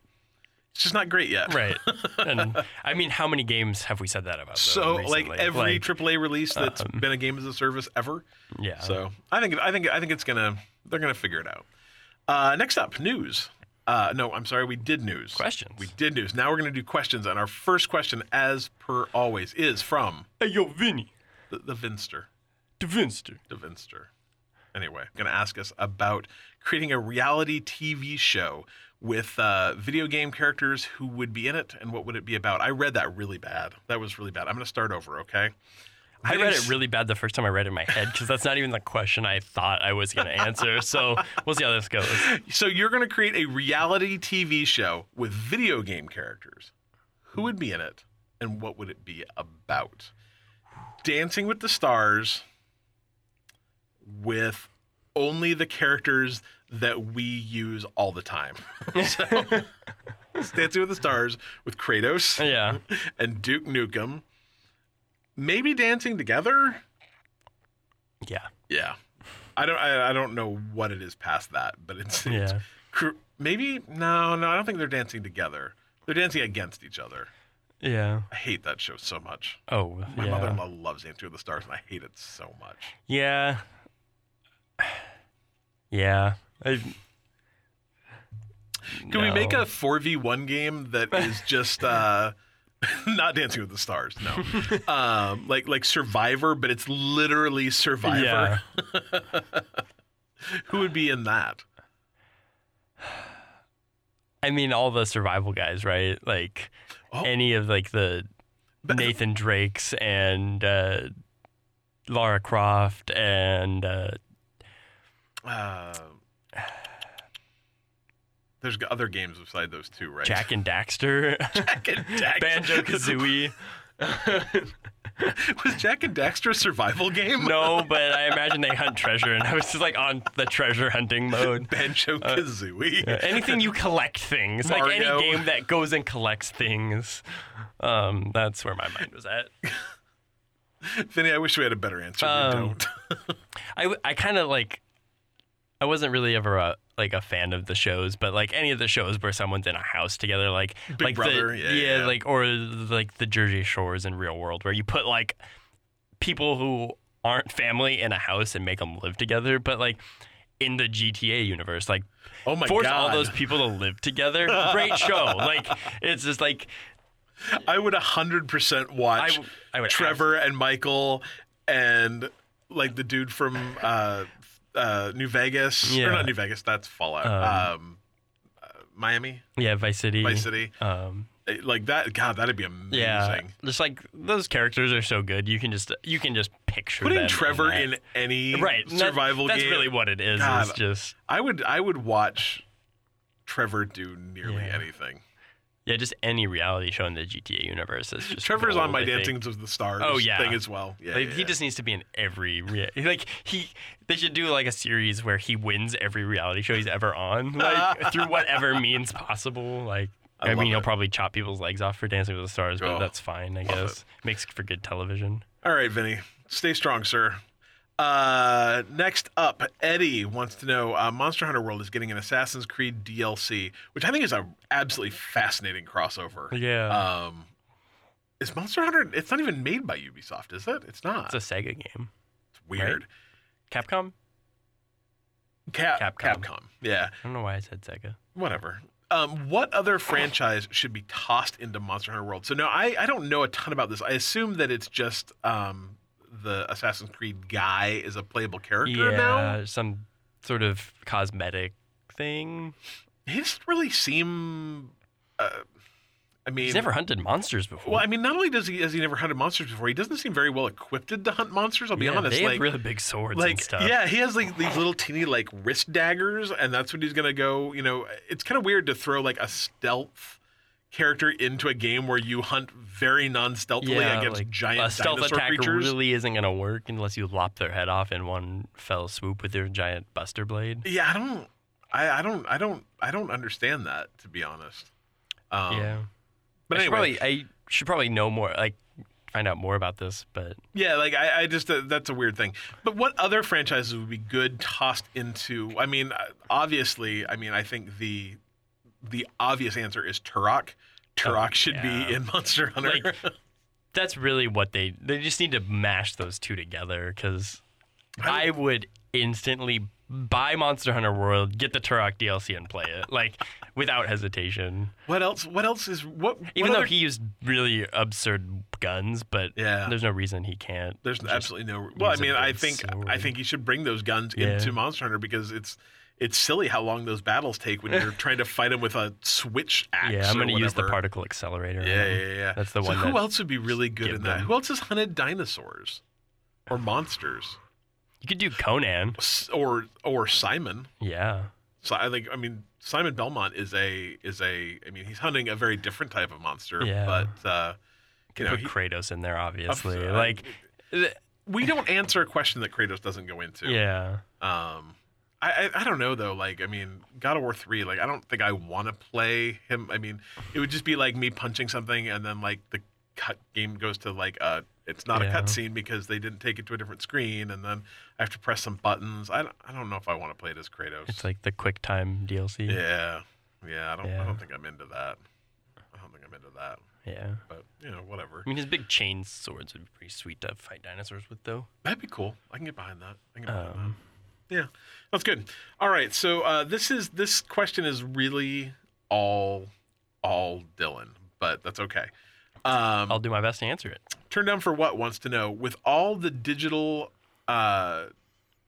It's just not great yet. right, (laughs) and I mean, how many games have we said that about? though, So like every Like, AAA release that's um, been a game as a service ever. yeah, So I think I think I think it's gonna they're gonna figure it out. Uh, next up, news. Uh, no, I'm sorry, we did news. Questions. We did news. Now we're gonna do questions, and our first question, as per always, is from hey yo, Vinny, the, the Vinster. the Vinster. The Vinster. Anyway, gonna ask us about creating a reality TV show with uh, video game characters who would be in it, and what would it be about? I read that really bad. That was really bad. I'm gonna start over. Okay. I read it really bad the first time I read it in my head because that's not even the question I thought I was going to answer. So we'll see how this goes. (laughs) So you're going to create a reality TV show with video game characters. Who would be in it, and what would it be about? Dancing with the Stars with only the characters that we use all the time. (laughs) (laughs) so, Dancing with the Stars with Kratos Yeah. (laughs) and Duke Nukem. Maybe dancing together. Yeah. Yeah, I don't. I, I don't know what it is past that, but it's, it's Yeah. cr- maybe no, no. I don't think they're dancing together. They're dancing against each other. Yeah. I hate that show so much. Oh, My yeah. mother-in-law loves Dancing with the Stars, and I hate it so much. Yeah. (sighs) Yeah. I, Can we make a four v one game that is just uh, (laughs) not Dancing with the Stars? No, (laughs) um, like like Survivor, but it's literally Survivor. Yeah. (laughs) Who would be in that? I mean, all the survival guys, right? Like Oh. any of like the Nathan Drakes and uh, Lara Croft and uh, Uh, there's other games beside those two, right? Jak and Daxter, (laughs) Jak and Daxter. Banjo Kazooie. (laughs) Was Jak and Daxter a survival game? No, (laughs) but I imagine they hunt treasure, and I was just like on the treasure hunting mode. Banjo Kazooie. Uh, Anything you collect things, like any game that goes and collects things. Um, that's where my mind was at. Vinny, I wish we had a better answer. we Um, don't. I, I kind of like I wasn't really ever a, like a fan of the shows, but like any of the shows where someone's in a house together, like Big like Brother, the, yeah, yeah, yeah. like or like the Jersey Shores in Real World, where you put like people who aren't family in a house and make them live together, but like in the GTA universe, like Oh my force god! all those people to live together. (laughs) Great show, like it's just like I would hundred percent watch I I would Trevor and Michael and like the dude from uh, uh, New Vegas. Or not New Vegas. That's Fallout. Um, Um, uh, Miami, yeah, Vice City, Vice City. Um, Eh, Like that. God, that'd be amazing. Yeah, just like those characters are so good. You can just you can just picture them Putting Trevor that. in any right that- survival that's game. really what it is. God. Is just I would. I would watch Trevor do nearly Yeah. anything. Yeah, just any reality show in the GTA universe is just. Trevor's on my I think. Dancing with the Stars Oh, yeah. thing as well. Yeah, Like, yeah, he yeah. just needs to be in every rea- like he. They should do like a series where he wins every reality show he's ever on, like (laughs) through whatever means possible. Like I I, mean, he'll probably chop people's legs off for Dancing with the Stars, but Oh, that's fine. I guess makes for good television. All right, Vinny, stay strong, sir. Uh, next up, Eddie wants to know: uh, Monster Hunter World is getting an Assassin's Creed DLC, which I think is a absolutely fascinating crossover. Yeah, Um, is Monster Hunter? It's not even made by Ubisoft, is it? It's not. it's a Sega game. It's weird. Capcom. Cap- Capcom. Capcom. Yeah. I don't know why I said Sega. Whatever. Um, what other franchise should be tossed into Monster Hunter World? So no, I, I don't know a ton about this. I assume that it's just um, the Assassin's Creed guy is a playable character yeah, now. some sort of cosmetic thing. He doesn't really seem. Uh, I mean, He's never hunted monsters before. Well, I mean, not only does he has he never hunted monsters before, he doesn't seem very well equipped to hunt monsters. I'll be yeah, honest. they like, have really big swords like and stuff. yeah, he has like these little teeny like wrist daggers, and that's what he's gonna go. You know, it's kind of weird to throw like a stealth character into a game where you hunt very non-stealthily Yeah, against like, giant a stealth dinosaur attack creatures. really isn't going to work unless you lop their head off in one fell swoop with your giant buster blade. Yeah, I don't, I, I don't, I don't, I don't understand that to be honest. Um, yeah, but I should anyway, probably I should probably know more, like find out more about this. But Yeah, like I, I just uh, that's a weird thing. But what other franchises would be good tossed into? I mean, obviously, I mean, I think the the obvious answer is Turok. Turok Oh, should yeah. be in Monster Hunter. Like, that's really what they they just need to mash those two together because I I would instantly buy Monster Hunter World, get the Turok DLC, and play it like without hesitation. what else? What else is what? Even what though other- he used really absurd guns, but Yeah. there's no reason he can't. there's absolutely no. Well, I mean, I think I think he should bring those guns Yeah. into Monster Hunter because it's. It's silly how long those battles take when you're (laughs) trying to fight them with a switch axe. Yeah, I'm going to use the particle accelerator. Yeah, yeah, yeah. That's the so one Who that else would be really good in that? them- Who else has hunted dinosaurs? or monsters You could do Conan. Or or Simon. Yeah. So I think I mean Simon Belmont is a is a I mean he's hunting a very different type of monster, Yeah. but uh, you Could know put he- Kratos in there, obviously. uh, like, we don't answer a question that Kratos doesn't go into. yeah. Um, I, I don't know though. Like I mean, God of War three. Like I don't think I want to play him. I mean, it would just be like me punching something and then like the cut game goes to like uh it's not Yeah. a cutscene because they didn't take it to a different screen and then I have to press some buttons. I don't, I don't know if I want to play it as Kratos. It's like the QuickTime DLC. yeah, yeah. I don't I don't think I'm into that. I don't think I'm into that. Yeah. But you know, whatever. I mean, his big chain swords would be pretty sweet to fight dinosaurs with, though. That'd be cool. I can get behind that. I can get behind that. Yeah, that's good. All right, so uh, this is this question is really all all Dylan, but that's okay. Um, I'll do my best to answer it. Turn down for what wants to know with all the digital uh,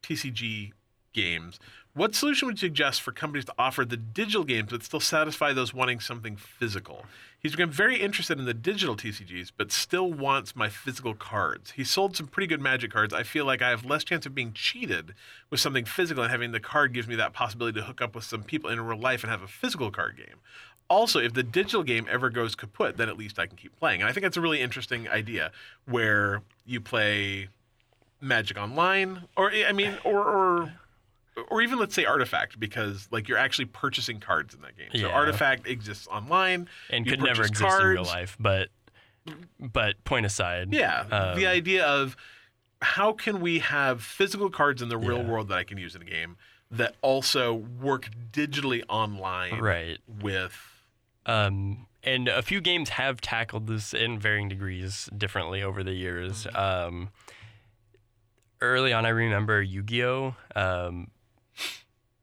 TCG games. What solution would you suggest for companies to offer the digital games but still satisfy those wanting something physical? He's become very interested in the digital TCGs, but still wants my physical cards. He sold some pretty good magic cards. I feel like I have less chance of being cheated with something physical, and having the card gives me that possibility to hook up with some people in real life and have a physical card game. Also, if the digital game ever goes kaput, then at least I can keep playing. And I think that's a really interesting idea where you play Magic Online, or I mean, or or or even let's say Artifact, because like you're actually purchasing cards in that game. So Yeah. Artifact exists online And You could never purchase exist in real cards. life, but but point aside. Yeah, Um, the idea of how can we have physical cards in the real Yeah. world that I can use in a game that also work digitally online Right. with Um, and a few games have tackled this in varying degrees differently over the years. Mm-hmm. Um, early on, I remember Yu Gi Oh! Um,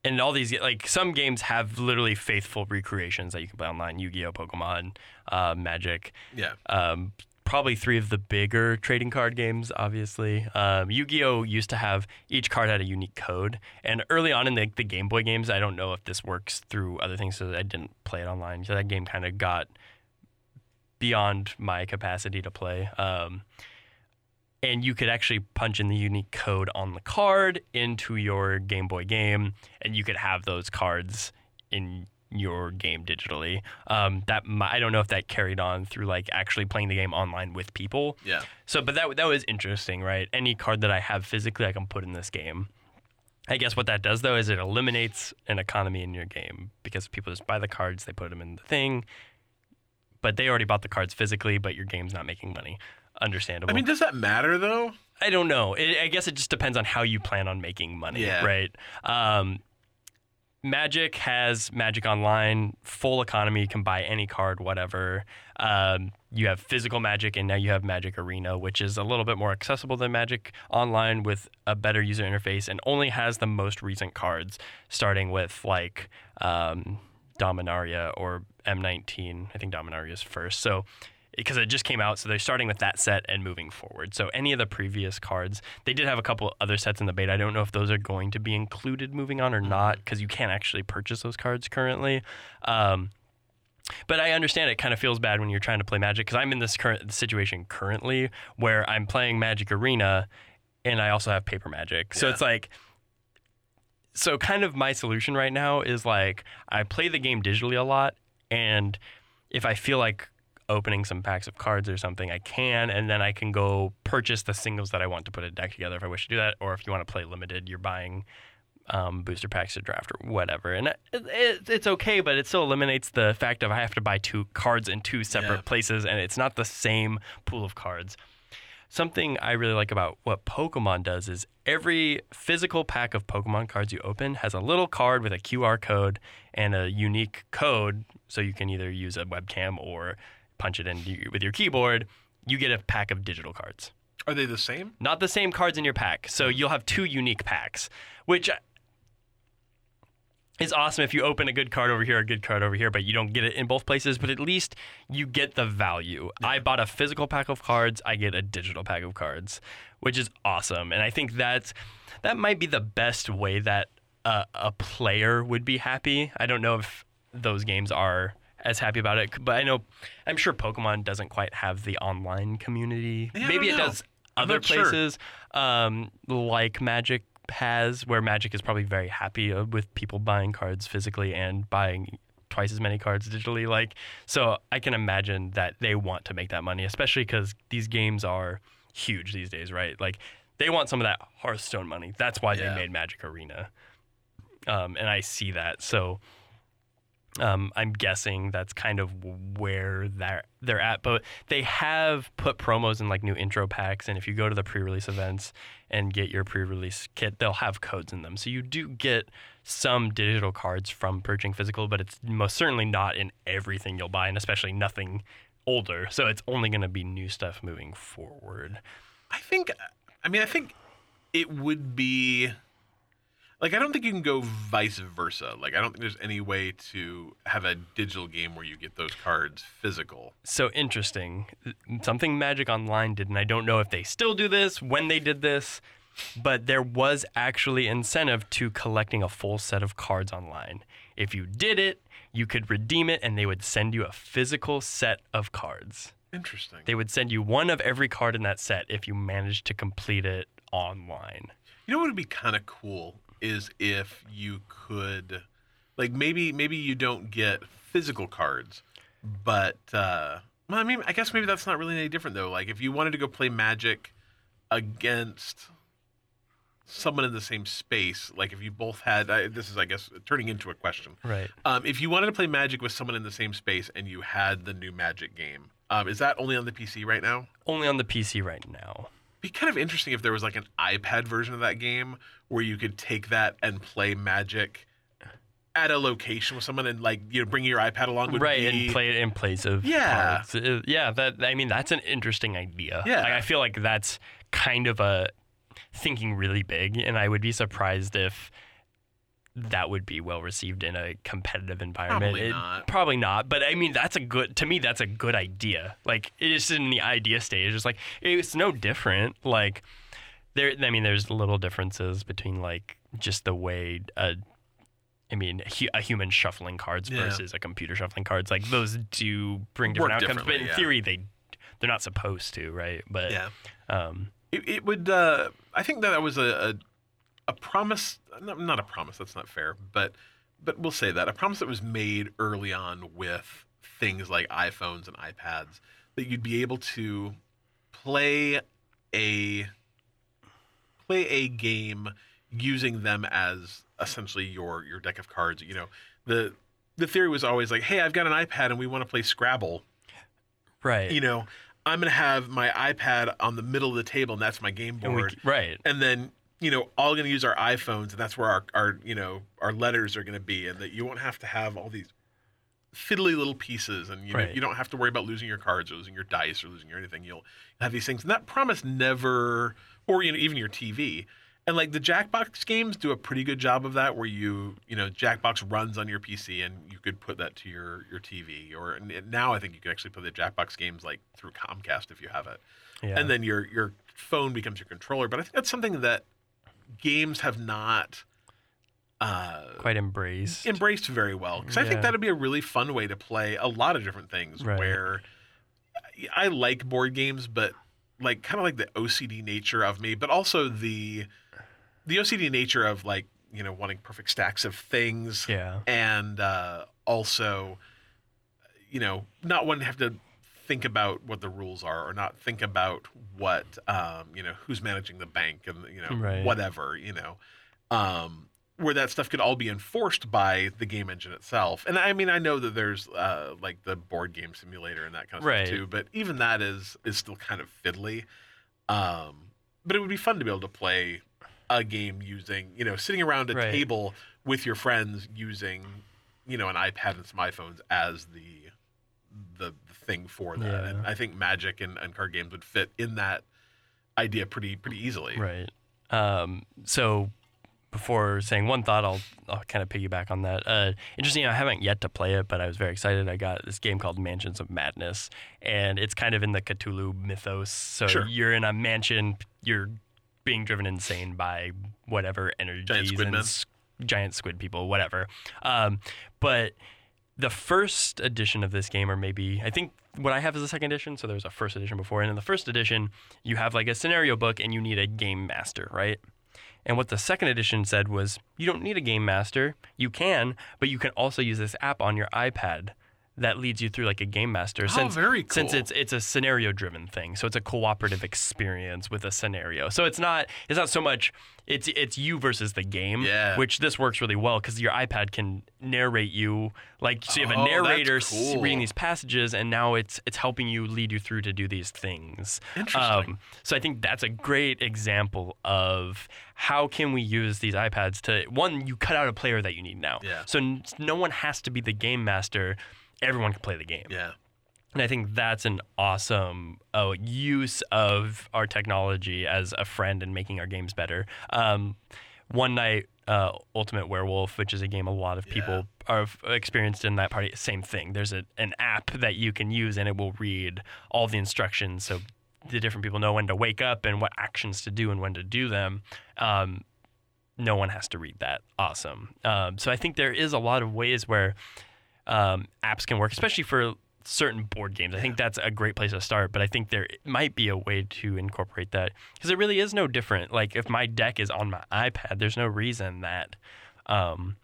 and all these, like, some games have literally faithful recreations that you can play online Yu Gi Oh! Pokemon, uh, Magic. yeah. Um, probably three of the bigger trading card games, obviously. Um, Yu Gi Oh! used to have each card had a unique code. And early on in the, the Game Boy games, I don't know if this works through other things, so I didn't play it online. So that game kind of got beyond my capacity to play. Um, and you could actually punch in the unique code on the card into your Game Boy game, and you could have those cards in your game digitally. Um, that I don't know if that carried on through like actually playing the game online with people. Yeah. So, but that that was interesting, right? Any card that I have physically, I can put in this game. I guess what that does though is it eliminates an economy in your game because people just buy the cards, they put them in the thing, but they already bought the cards physically, but your game's not making money. Understandable. I mean, does that matter though? I don't know. It, I guess it just depends on how you plan on making money, Yeah. right? Um, Magic has Magic Online, full economy, you can buy any card, whatever. Um, you have physical Magic, and now you have Magic Arena, which is a little bit more accessible than Magic Online with a better user interface and only has the most recent cards, starting with like um, Dominaria or M19. I think Dominaria is first. So because it just came out, so they're starting with that set and moving forward. So any of the previous cards, they did have a couple other sets in the beta. I don't know if those are going to be included moving on or not, because you can't actually purchase those cards currently. Um, but I understand it kind of feels bad when you're trying to play Magic because I'm in this current situation currently where I'm playing Magic Arena and I also have Paper Magic. So Yeah. it's like, so kind of my solution right now is like I play the game digitally a lot and if I feel like opening some packs of cards or something, I can, and then I can go purchase the singles that I want to put a deck together if I wish to do that. Or if you want to play limited, you're buying um, booster packs to draft or whatever. And it, it, it's okay, but it still eliminates the fact of I have to buy two cards in two separate Yeah. places, and it's not the same pool of cards. Something I really like about what Pokemon does is every physical pack of Pokemon cards you open has a little card with a QR code and a unique code, so you can either use a webcam or punch it in with your keyboard. You get a pack of digital cards Are they the same? not the same cards in your pack. So you'll have two unique packs, which is awesome if you open a good card over here, a good card over here, but you don't get it in both places. But at least you get the value. I bought a physical pack of cards, I get a digital pack of cards, which is awesome. And I think that's that might be the best way that uh, a player would be happy. I don't know if those games are as happy about it, but I know I'm sure Pokemon doesn't quite have the online community. Yeah, Maybe it does other not sure. places, um, like Magic has, where Magic is probably very happy uh, with people buying cards physically and buying twice as many cards digitally. Like, so I can imagine that they want to make that money, especially because these games are huge these days, right? Like, they want some of that Hearthstone money. That's why Yeah. they made Magic Arena. Um, and I see that. So um, I'm guessing that's kind of where they're they're at. But they have put promos in like new intro packs, and if you go to the pre-release events and get your pre-release kit, they'll have codes in them. So you do get some digital cards from purchasing physical, but it's most certainly not in everything you'll buy, and especially nothing older. So it's only going to be new stuff moving forward. I think, I mean, I think it would be like I don't think you can go vice versa. Like I don't think there's any way to have a digital game where you get those cards physical. So interesting. Something Magic Online did, and I don't know if they still do this, when they did this, but there was actually incentive to collecting a full set of cards online. If you did it, you could redeem it, and they would send you a physical set of cards. Interesting. They would send you one of every card in that set if you managed to complete it online. You know what would be kind of cool is if you could, like maybe maybe you don't get physical cards, but uh, well, I mean, I guess maybe that's not really any different though. Like if you wanted to go play Magic against someone in the same space, like if you both had, I, this is I guess turning into a question. Right. Um, if you wanted to play Magic with someone in the same space and you had the new Magic game, um, is that only on the PC right now? Only on the PC right now. Be kind of interesting if there was like an iPad version of that game where you could take that and play Magic at a location with someone and like you know bring your iPad along would right be and play it in place of Yeah. cards. Uh, yeah that i mean that's an interesting idea Yeah. Like, i feel like that's kind of a thinking really big and i would be surprised if that would be well received in a competitive environment Probably It- not. probably not but i mean that's a good to me that's a good idea like it is in the idea stage it's like it's no different like there i mean there's little differences between like just the way a I mean, a human shuffling cards Yeah. versus a computer shuffling cards, like those do bring Work different outcomes. But in yeah. theory, they they're not supposed to, right? But yeah. um, It, it would. Uh, I think that that was a, a a promise. Not, a promise. That's not fair. But but we'll say that a promise that was made early on with things like iPhones and iPads that you'd be able to play a play a game using them as essentially your your deck of cards. You know the the theory was always like, hey, I've got an iPad and we want to play Scrabble right, you know, I'm gonna have my iPad on the middle of the table, and that's my game And we- board, right, and then you know, all gonna use our iPhones, and that's where our, our you know our letters are gonna be, and that you won't have to have all these fiddly little pieces, and you know, you don't have to worry about losing your cards or losing your dice or losing your anything. You'll have these things, and that promise never, or you know, even your TV. And like the Jackbox games do a pretty good job of that, where you you know Jackbox runs on your PC and you could put that to your your TV. Or and now I think you can actually play the Jackbox games like through Comcast if you have it, yeah, and then your your phone becomes your controller. But I think that's something that games have not uh, quite embraced. embraced very well because I think that'd be a really fun way to play a lot of different things. Right. Where I like board games, but like kind of like the OCD nature of me, but also the the OCD nature of like you know wanting perfect stacks of things, yeah, and uh, also you know not wanting to have to think about what the rules are or not think about what um, you know who's managing the bank and you know Right. whatever you know um, where that stuff could all be enforced by the game engine itself and i mean i know that there's uh, like the board game simulator and that kind of Right. stuff too but even that is is still kind of fiddly um, but it would be fun to be able to play a game using you know sitting around a Right. table with your friends using you know an ipad and some iphones as the thing for that Yeah. and i think magic and, and card games would fit in that idea pretty pretty easily right. Um, so before saying one thought, I'll I'll kind of piggyback on that. Uh, interesting. I haven't yet to play it, but I was very excited. I got this game called Mansions of Madness, and it's kind of in the Cthulhu mythos. So Sure. you're in a mansion. You're being driven insane by whatever energies giant squid and giant squid people, whatever. Um, but the first edition of this game, or maybe I think what I have is a second edition. So there's a first edition before, and in the first edition, you have like a scenario book, and you need a game master, right? And what the second edition said was, you don't need a game master. You can, but you can also use this app on your iPad that leads you through like a game master. Oh, since, very Since it's it's a scenario driven thing, so it's a cooperative experience with a scenario. So it's not it's not so much it's it's you versus the game. Yeah. Which this works really well because your iPad can narrate you like so you have Oh, a narrator s- cool. reading these passages, and now it's it's helping you lead you through to do these things. Interesting. Um, so I think that's a great example of how can we use these iPads to one you cut out a player that you need now. Yeah. So n- no one has to be the game master. Everyone can play the game. Yeah. And I think that's an awesome uh, use of our technology as a friend in making our games better. Um, One Night uh, Ultimate Werewolf, which is a game a lot of people are f- experienced in that party, same thing. There's a, an app that you can use and it will read all the instructions so the different people know when to wake up and what actions to do and when to do them. Um, no one has to read that. Awesome. Um, so I think there is a lot of ways where um, apps can work, especially for certain board games. I think that's a great place to start, but I think there might be a way to incorporate that because it really is no different. Like if my deck is on my iPad, there's no reason that um,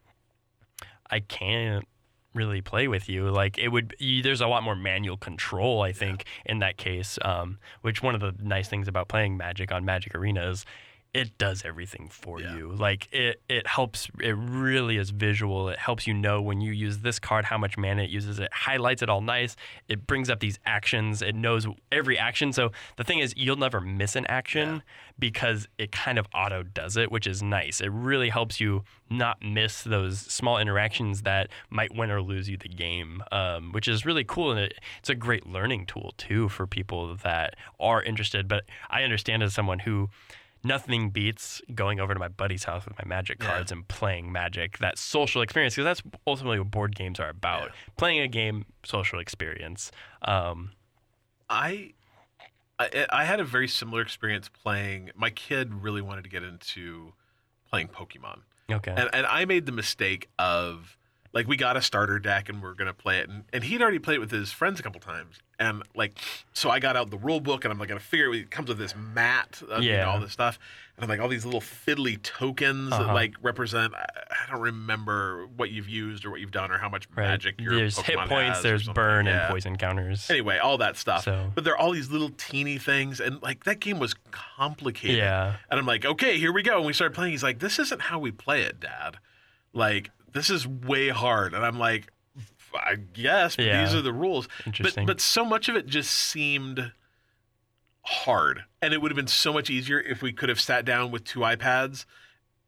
I can't really play with you. Like it would, you, there's a lot more manual control, I think, in that case. Um, which one of the nice things about playing Magic on Magic Arena is it does everything for Yeah. you. Like it, it helps. It really is visual. It helps you know when you use this card how much mana it uses. It highlights it all nice. It brings up these actions. It knows every action. So the thing is, you'll never miss an action because it kind of auto does it, which is nice. It really helps you not miss those small interactions that might win or lose you the game, um, which is really cool. And it, it's a great learning tool too for people that are interested. But I understand as someone who nothing beats going over to my buddy's house with my magic Yeah. cards and playing magic that social experience because that's ultimately what board games are about Yeah. playing a game social experience um, I, I I had a very similar experience playing. My kid really wanted to get into playing Pokemon, okay and and I made the mistake of like we got a starter deck and we are gonna play it, and, and he'd already played it with his friends a couple times, and like so I got out the rule book and I'm like gonna figure it, it comes with this mat, of, you know, Yeah. all this stuff, and I'm like all these little fiddly tokens that Uh-huh. like represent. I, I don't remember what you've used or what you've done or how much right magic your there's hit points there's burn Yeah. and poison counters Anyway, all that stuff. So- But there are all these little teeny things, and like that game was complicated. yeah And I'm like, okay, here we go. And we started playing. He's like, this isn't how we play it, Dad. Like, this is way hard. And I'm like, I guess, but Yeah. these are the rules. Interesting. But but so much of it just seemed hard, and it would have been so much easier if we could have sat down with two iPads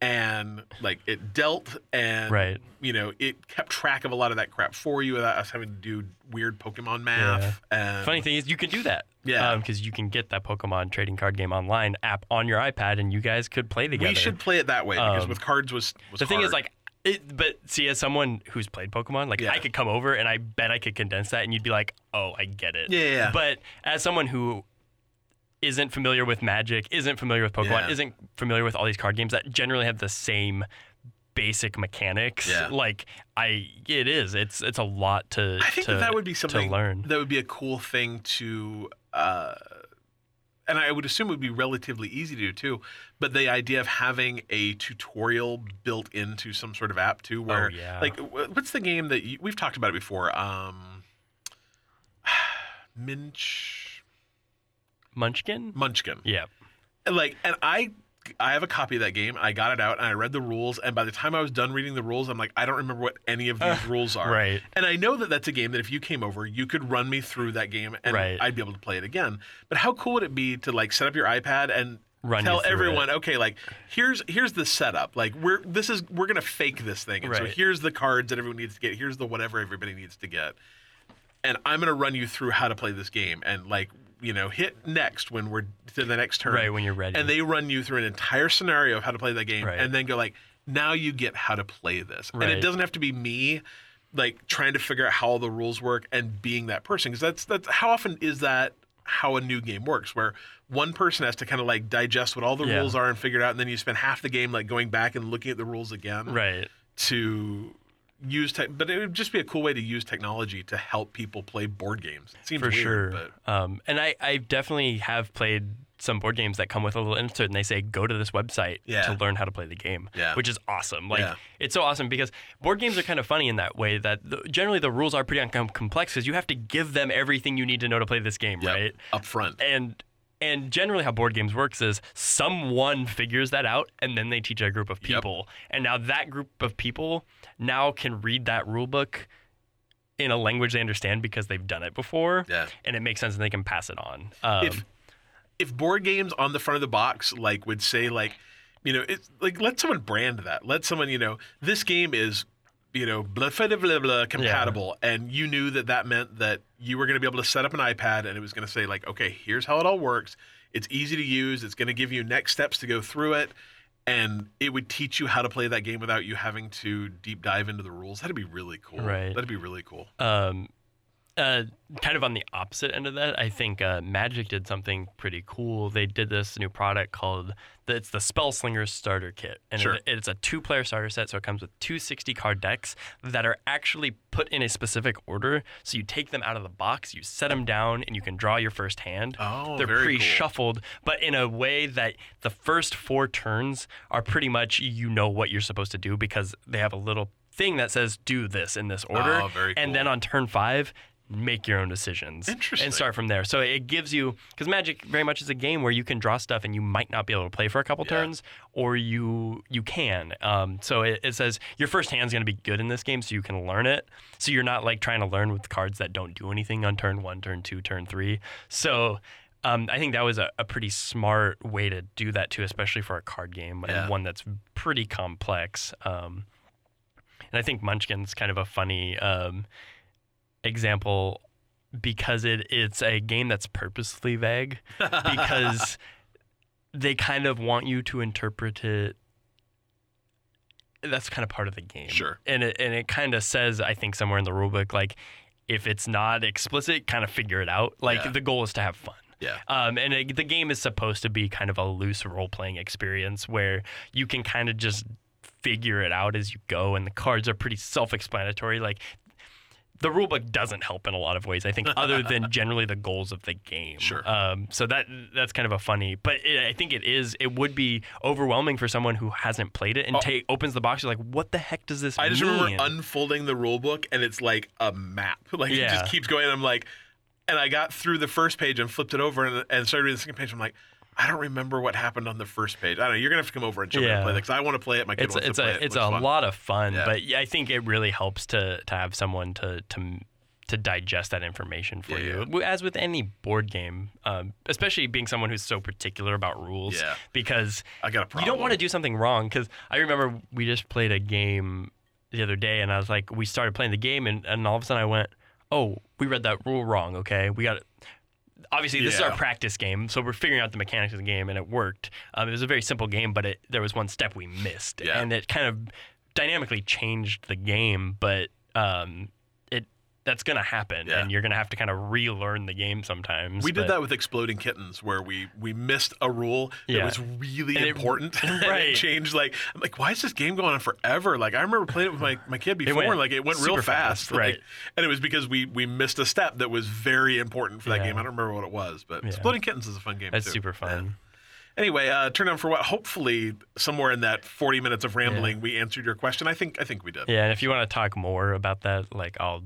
and like it dealt and Right. you know it kept track of a lot of that crap for you without us having to do weird Pokemon math. And Funny thing is, you can do that. Yeah. Because you can get that Pokemon trading card game online app on your iPad, and you guys could play together. we should play it that way because Um, with cards was, was the thing is, like, it, but see, as someone who's played Pokemon, like, Yeah. I could come over and I bet I could condense that, and you'd be like, "Oh, I get it." Yeah, yeah. But as someone who isn't familiar with Magic, isn't familiar with Pokemon, Yeah. isn't familiar with all these card games that generally have the same basic mechanics, Yeah. like I, it is. It's it's a lot to. I think to, that, that would be something to learn. that would be a cool thing to, uh, and I would assume it would be relatively easy to do too. But the idea of having a tutorial built into some sort of app too, where Oh, yeah. like what's the game that you, we've talked about it before? Um, (sighs) Minch Munchkin. Munchkin. Yeah. Like and i i have a copy of that game. I got it out and i read the rules. And by the time i was done reading the rules i'm like i don't remember what any of these (laughs) rules are. Right. and i know that that's a game that if you came over you could run me through that game and Right. i'd be able to play it again. But how cool would it be to like set up your ipad and Run tell everyone it. okay like here's here's the setup. Like we're this is we're gonna fake this thing. And so here's the cards that everyone needs to get. Here's the whatever everybody needs to get. And I'm gonna run you through how to play this game. And like you know hit next when we're to the next turn Right when you're ready. and they run you through an entire scenario of how to play that game Right. and then go like now you get how to play this right. and it doesn't have to be me like trying to figure out how all the rules work and being that person because that's that's how often is that how a new game works where one person has to kind of like digest what all the Yeah. rules are and figure it out and then you spend half the game like going back and looking at the rules again right. to use tech, but it would just be a cool way to use technology to help people play board games. It seems for weird, sure. but Um, and I, I definitely have played some board games that come with a little insert and they say go to this website Yeah. to learn how to play the game Yeah. which is awesome like Yeah. it's so awesome because board games are kind of funny in that way that the, generally the rules are pretty uncom- complex because you have to give them everything you need to know to play this game Yep, right up front. and and generally how board games works is someone figures that out and then they teach a group of Yep. people. And now that group of people now can read that rule book in a language they understand because they've done it before. Yeah. and it makes sense and they can pass it on. Um, if if board games on the front of the box like would say like you know it's like let someone brand that. Let someone you know this game is you know blah blah blah blah, blah compatible. And you knew that that meant that you were going to be able to set up an ipad and it was going to say like okay here's how it all works. It's easy to use. It's going to give you next steps to go through it. And it would teach you how to play that game without you having to deep dive into the rules. That'd be really cool. Right. that'd be really cool. Um, uh, kind of on the opposite end of that, I think uh, Magic did something pretty cool. They did this new product called the, it's the Spellslinger Starter Kit, and Sure. it, it's a two-player starter set. So it comes with two 60-card decks that are actually put in a specific order. So you take them out of the box, you set them down, and you can draw your first hand. Oh, they're very pre-shuffled, but in a way that the first four turns are pretty much you know what you're supposed to do because they have a little thing that says do this in this order, Oh, very and cool. then on turn five make your own decisions Interesting. and start from there so it gives you because magic very much is a game where you can draw stuff and you might not be able to play for a couple Yeah. turns or you you can um, so it, it says your first hand's going to be good in this game so you can learn it so you're not like trying to learn with cards that don't do anything on turn one turn two turn three so um, I think that was a, a pretty smart way to do that too, especially for a card game Yeah. and one that's pretty complex. Um, and I think Munchkin's kind of a funny um, example because it it's a game that's purposely vague (laughs) because they kind of want you to interpret it. That's kind of part of the game, Sure. And it and it kind of says, I think, somewhere in the rulebook, like if it's not explicit, kind of figure it out. Like Yeah. the goal is to have fun. yeah Um, and it, the game is supposed to be kind of a loose role playing experience where you can kind of just figure it out as you go, and the cards are pretty self explanatory. Like, the rulebook doesn't help in a lot of ways, I think, (laughs) other than generally the goals of the game. Sure. Um, so that that's kind of a funny, but it, I think it is. It would be overwhelming for someone who hasn't played it and Oh. take opens the box. You're like, what the heck does this I just mean? remember unfolding the rule book and it's like a map. (laughs) Like it just keeps going. And I'm like, and I got through the first page and flipped it over and, and started reading the second page. I'm like, I don't remember what happened on the first page. I don't know. You're gonna have to come over and show me how to Yeah. play that because I want to play it. My kid it's wants it's to play a it. it's a fun. lot of fun, Yeah. but yeah, I think it really helps to to have someone to to to digest that information for Yeah, you. yeah. As with any board game, um, especially being someone who's so particular about rules, Yeah. because I got a problem. you don't want to do something wrong. Because I remember we just played a game the other day, and I was like, we started playing the game, and, and all of a sudden I went, oh, we read that rule wrong. Okay, we got. Obviously, this is our practice game, so we're figuring out the mechanics of the game, and it worked. Um, it was a very simple game, but it, there was one step we missed, Yeah. and it kind of dynamically changed the game. But um, it that's gonna happen, Yeah. and you're gonna have to kind of relearn the game sometimes. We did that with exploding kittens, where we we missed a rule that Yeah. was really And it- important, (laughs) and it right. changed. Like I'm like, why is this game going on forever? Like I remember playing it with my, my kid before, went and like it went real fast, fast, like- right. and it was because we we missed a step that was very important for that Yeah. game. I don't remember what it was, but exploding kittens is a fun game. That's too. super fun. Anyway, uh, turn on for what? Hopefully, somewhere in that 40 minutes of rambling, we answered your question. I think I think we did. Yeah, and if you want to talk more about that, like I'll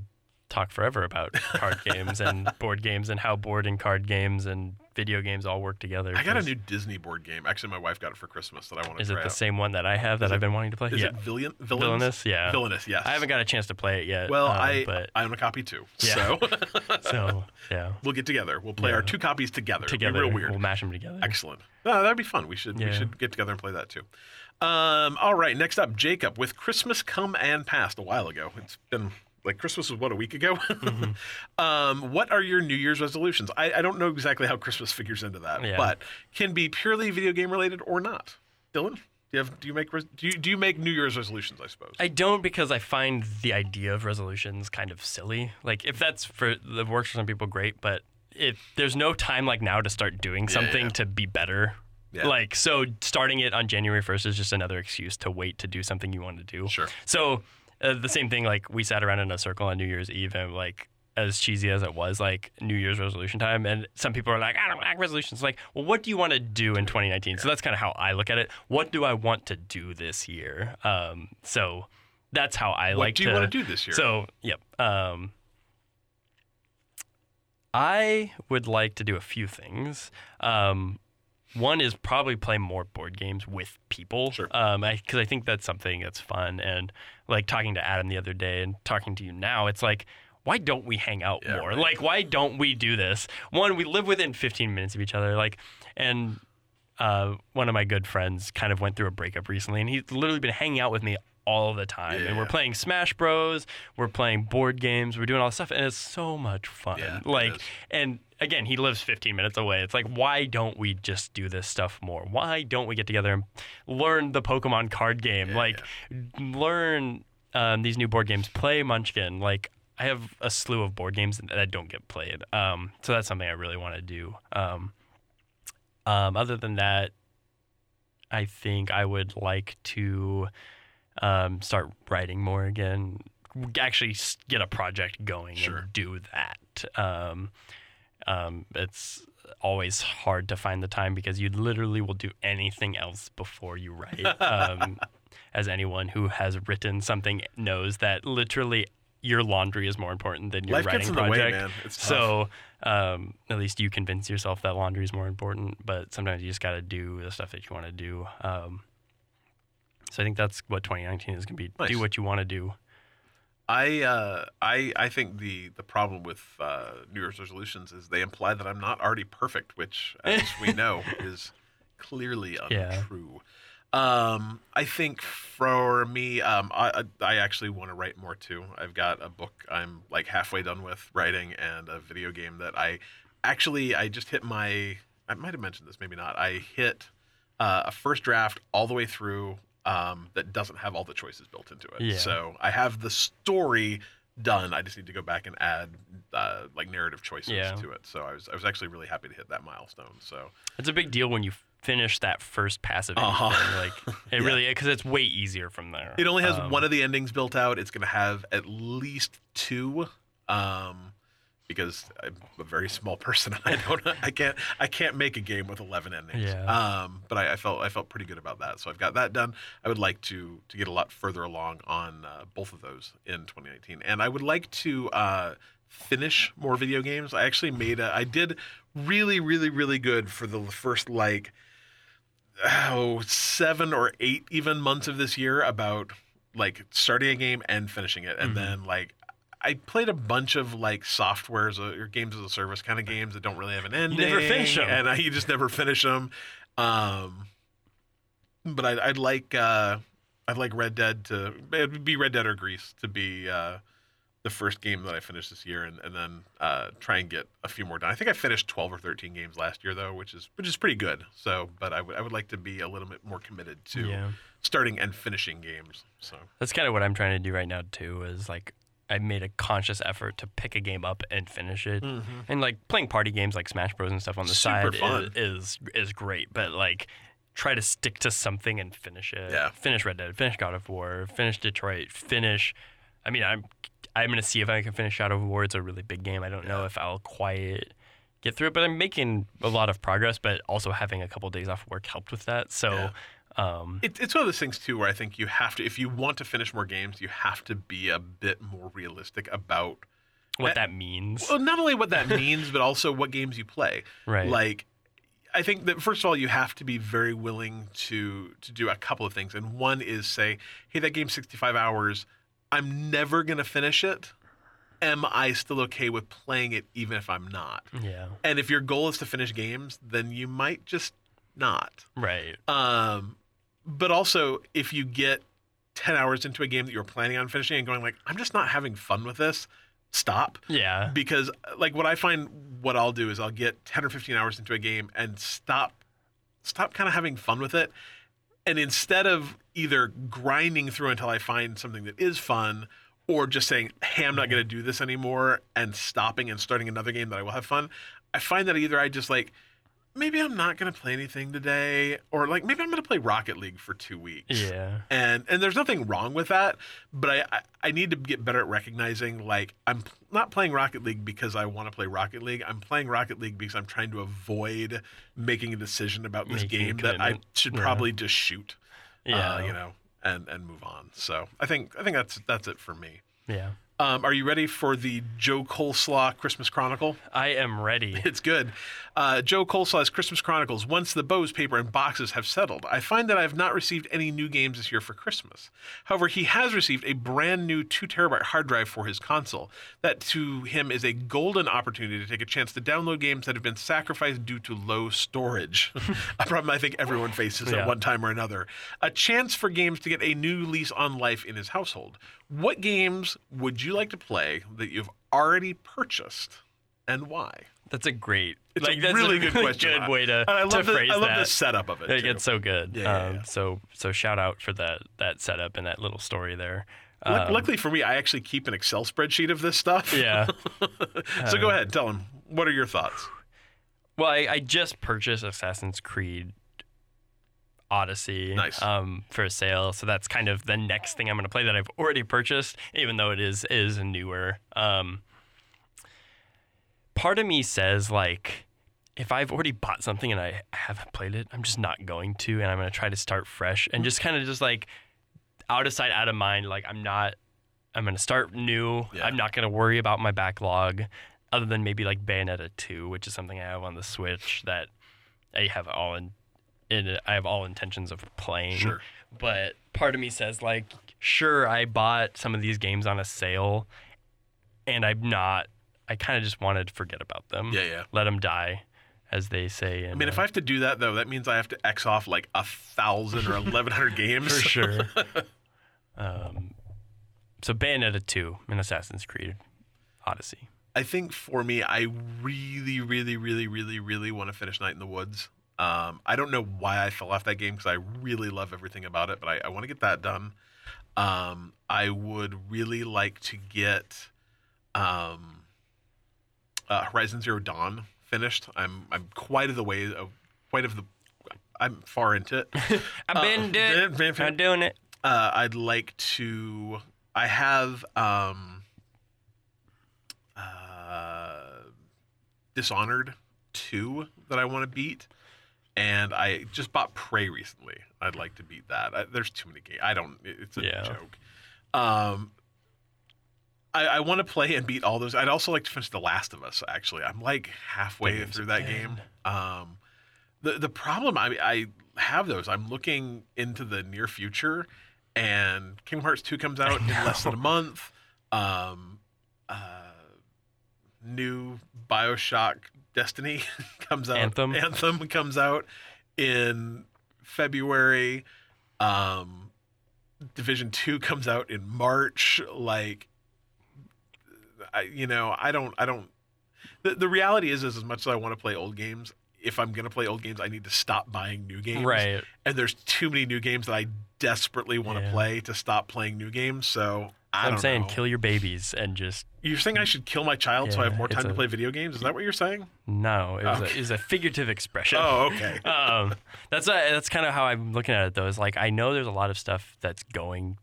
talk forever about card games and (laughs) board games and how board and card games and video games all work together. I got a new Disney board game. Actually, my wife got it for Christmas that I want to Is it the out. same one that I have that I've been wanting to play? Is yeah. it Villains? Villainous? Yeah. Villainous, yes. I haven't got a chance to play it yet. Well, um, I but I own a copy too. (laughs) Yeah. So (laughs) so yeah, we'll get together. We'll play Yeah. our two copies together. It'll be together real weird. we'll mash them together. Excellent. No, that'd be fun. We should yeah. we should get together and play that too. Um, all right. Next up, Jacob with Christmas come and passed a while ago. It's been like Christmas was what a week ago. Mm-hmm. (laughs) um, what are your New Year's resolutions? I, I don't know exactly how Christmas figures into that, Yeah. but can be purely video game related or not. Dylan, do you have do you make do you do you make New Year's resolutions? I suppose. I don't because I find the idea of resolutions kind of silly. Like if that's for that works for some people, great. But if there's no time like now to start doing something yeah. to be better. Yeah. Like so, starting it on January 1st is just another excuse to wait to do something you want to do. Sure. So uh, the same thing. Like we sat around in a circle on New Year's Eve, and like as cheesy as it was, like New Year's resolution time, and some people are like, I don't like resolutions. Like, well, what do you want to do in 2019? So that's kind of how I look at it. What do I want to do this year? Um, so that's how I What like do you to. want to do this year? So, yep. Um, I would like to do a few things. Um, one is probably play more board games with people. Sure. Um, because I, think that's something that's fun. And like talking to Adam the other day and talking to you now, it's like, why don't we hang out Yeah, more? right. Like, why don't we do this? One, we live within 15 minutes of each other. Like, and uh, one of my good friends kind of went through a breakup recently, and he's literally been hanging out with me all the time. And we're playing Smash Bros. We're playing board games. We're doing all this stuff, and it's so much fun. Yeah, like, and again, he lives 15 minutes away. It's like, why don't we just do this stuff more? Why don't we get together and learn the Pokemon card game? Yeah, like, learn um, these new board games. Play Munchkin. Like, I have a slew of board games that don't get played. Um, so that's something I really want to do. Um, um, other than that, I think I would like to um, start writing more again. Actually, get a project going Sure. and do that. Um, um, it's always hard to find the time because you literally will do anything else before you write. (laughs) Um, as anyone who has written something knows that literally your laundry is more important than your Life writing gets in the project. way, man. It's tough. So um, at least you convince yourself that laundry is more important, but sometimes you just got to do the stuff that you want to do. Um, so I think that's what 2019 is going to be. Nice. Do what you want to do. I uh, I I think the the problem with uh, New Year's resolutions is they imply that I'm not already perfect, which, as we know, (laughs) is clearly Yeah. untrue. Um, I think for me, um, I I I actually want to write more too. I've got a book I'm like halfway done with writing, and a video game that I actually I just hit my. I might have mentioned this, maybe not. I hit uh, a first draft all the way through um, that doesn't have all the choices built into it. Yeah. So I have the story done. I just need to go back and add uh, like narrative choices Yeah. to it. So I was I was actually really happy to hit that milestone. So It's a big deal when you finish that first pass of anything. Uh-huh. (laughs) Like it (laughs) Yeah. really because it's way easier from there. it only has Um, one of the endings built out. It's going to have at least two. Um, because I'm a very small person, I don't, (laughs) I can't, I can't make a game with eleven endings. Yeah. Um, but I, I felt, I felt pretty good about that. So I've got that done. I would like to, to get a lot further along on uh, both of those in 2019, and I would like to uh, finish more video games. I actually made, a, I did really, really, really good for the first like, oh, seven or eight even months of this year about like starting a game and finishing it, and Mhm. then like I played a bunch of like softwares or games as a service kind of games that don't really have an ending. You never finish them, and I, you just never finish them. Um, but I'd, I'd like uh, I'd like Red Dead to it'd be Red Dead or Gris to be uh, the first game that I finished this year, and, and then uh, try and get a few more done. I think I finished twelve or thirteen games last year though, which is which is pretty good. So, but I would I would like to be a little bit more committed to Yeah. starting and finishing games. So That's kind of what I'm trying to do right now too. Is like I made a conscious effort to pick a game up and finish it. Mm-hmm. And like playing party games like Smash Bros and stuff on the Super side fun. Is, is is great, but like try to stick to something and finish it. Yeah. Finish Red Dead, finish God of War, finish Detroit, finish. I mean, I'm I'm gonna see if I can finish Shadow of War. It's a really big game. I don't know if I'll quite get through it, but I'm making a lot of progress. But also having a couple days off work helped with that. So. Yeah. Um, it, it's one of those things too where I think you have to if you want to finish more games, you have to be a bit more realistic about what Uh, that means, well, not only what that (laughs) means, but also what games you play. right? Like, I think that first of all, you have to be very willing to to do a couple of things, and one is say, "Hey, that game's 65 hours. I'm never gonna finish it. Am I still okay with playing it, even if I'm not?" yeah, And if your goal is to finish games, then you might just not. right. Um, but also, if you get 10 hours into a game that you're planning on finishing and going like, I'm just not having fun with this, stop. Yeah. Because uh, like what I find what I'll do is I'll get 10 or 15 hours into a game and stop stop kind of having fun with it. And instead of either grinding through until I find something that is fun or just saying, "Hey, I'm not going to do this anymore," and stopping and starting another game that I will have fun, I find that either I just like maybe I'm not going to play anything today, or like maybe I'm going to play Rocket League for two weeks. Yeah. And and there's nothing wrong with that, but I, I I need to get better at recognizing like I'm p- not playing Rocket League because I want to play Rocket League. I'm playing Rocket League because I'm trying to avoid making a decision about this Making game that I should Yeah. probably just shoot. Yeah. Uh, you know, and and move on. So I think I think that's that's it for me. Yeah. Um, are you ready for the Joe Coleslaw Christmas Chronicle? I am ready. (laughs) It's good. Uh, Joe Coleslaw's Christmas Chronicles. Once the bows, paper, and boxes have settled, I find that I have not received any new games this year for Christmas. However, he has received a brand new two terabyte hard drive for his console. That to him is a golden opportunity to take a chance to download games that have been sacrificed due to low storage. (laughs) a problem I think everyone faces Yeah. at one time or another. A chance for games to get a new lease on life in his household. What games would you like to play that you've already purchased, and why? That's a great. It's like, a that's really a good (laughs) really question. Good way to, And I to love the, phrase I love that. the setup of it. It too. gets so good. Yeah, yeah, um, yeah. So so shout out for that that setup and that little story there. Um, Luckily for me, I actually keep an Excel spreadsheet of this stuff. yeah. (laughs) so go ahead, tell him. What are your thoughts? Well, I, I just purchased Assassin's Creed Odyssey Nice. um, for sale, so that's kind of the next thing I'm going to play that I've already purchased, even though it is is newer. Um, part of me says like, if I've already bought something and I haven't played it, I'm just not going to, and I'm going to try to start fresh and just kind of just like out of sight, out of mind. Like I'm not. I'm going to start new. Yeah. I'm not going to worry about my backlog other than maybe like Bayonetta 2, which is something I have on the Switch that I have all in, in I have all intentions of playing. Sure. But part of me says like, sure, I bought some of these games on a sale, and I'm not. I kind of just wanted to forget about them. Yeah, yeah. Let them die, as they say. In, I mean, if I have to do that though, that means I have to X off like a thousand or eleven hundred (laughs) games. for sure. (laughs) um, so Bayonetta 2 and Assassin's Creed Odyssey. I think for me, I really, really, really, really, really want to finish Night in the Woods. Um, I don't know why I fell off that game because I really love everything about it, but I, I want to get that done. Um, I would really like to get um, uh, Horizon Zero Dawn finished. I'm I'm quite of the way of quite of the I'm far into it. (laughs) I've been doing Van- it. Van- I'm doing it. uh, I'd like to. I have um, uh, Dishonored two that I want to beat, and I just bought Prey recently. I'd like to beat that. I, there's too many games. I don't. It's a Yeah. joke. Um, I, I want to play and beat all those. I'd also like to finish The Last of Us. Actually, I'm like halfway through that game. Um, the the problem I I have those. I'm looking into the near future, and Kingdom Hearts two comes out in less than a (laughs) month. Um, uh, new Bioshock Destiny (laughs) comes out. Anthem. Anthem comes out in February. Um, Division two comes out in March. Like, I you know I don't I don't. The the reality is is as much as I want to play old games. If I'm gonna play old games, I need to stop buying new games Right. and there's too many new games that I desperately want to Yeah. play to stop playing new games. So I I'm don't saying know. kill your babies and just You're saying I should kill my child so I have more it's time to a- play video games? Is that what you're saying? no. It was, Okay. a, it was a figurative expression. Oh, okay. (laughs) um, that's uh that's kind of how I'm looking at it though. Is like I know there's a lot of stuff that's going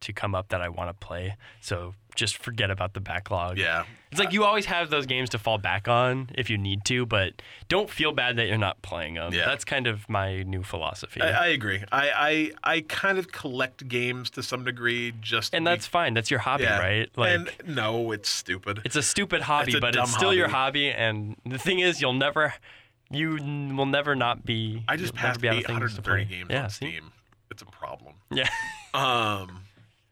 to come up that I want to play. So just forget about the backlog. yeah. It's like you always have those games to fall back on if you need to, but don't feel bad that you're not playing them. Yeah. That's kind of my new philosophy. I, I agree. I, I I kind of collect games to some degree just and be- that's fine. That's your hobby, yeah. right? Like and no, it's stupid. it's a stupid hobby, It's a but it's still your hobby. hobby. And the thing is, you'll never, you n- will never not be. I just passed be out of things to 830 play. games yeah, on see? Steam. It's a problem. Yeah. Um,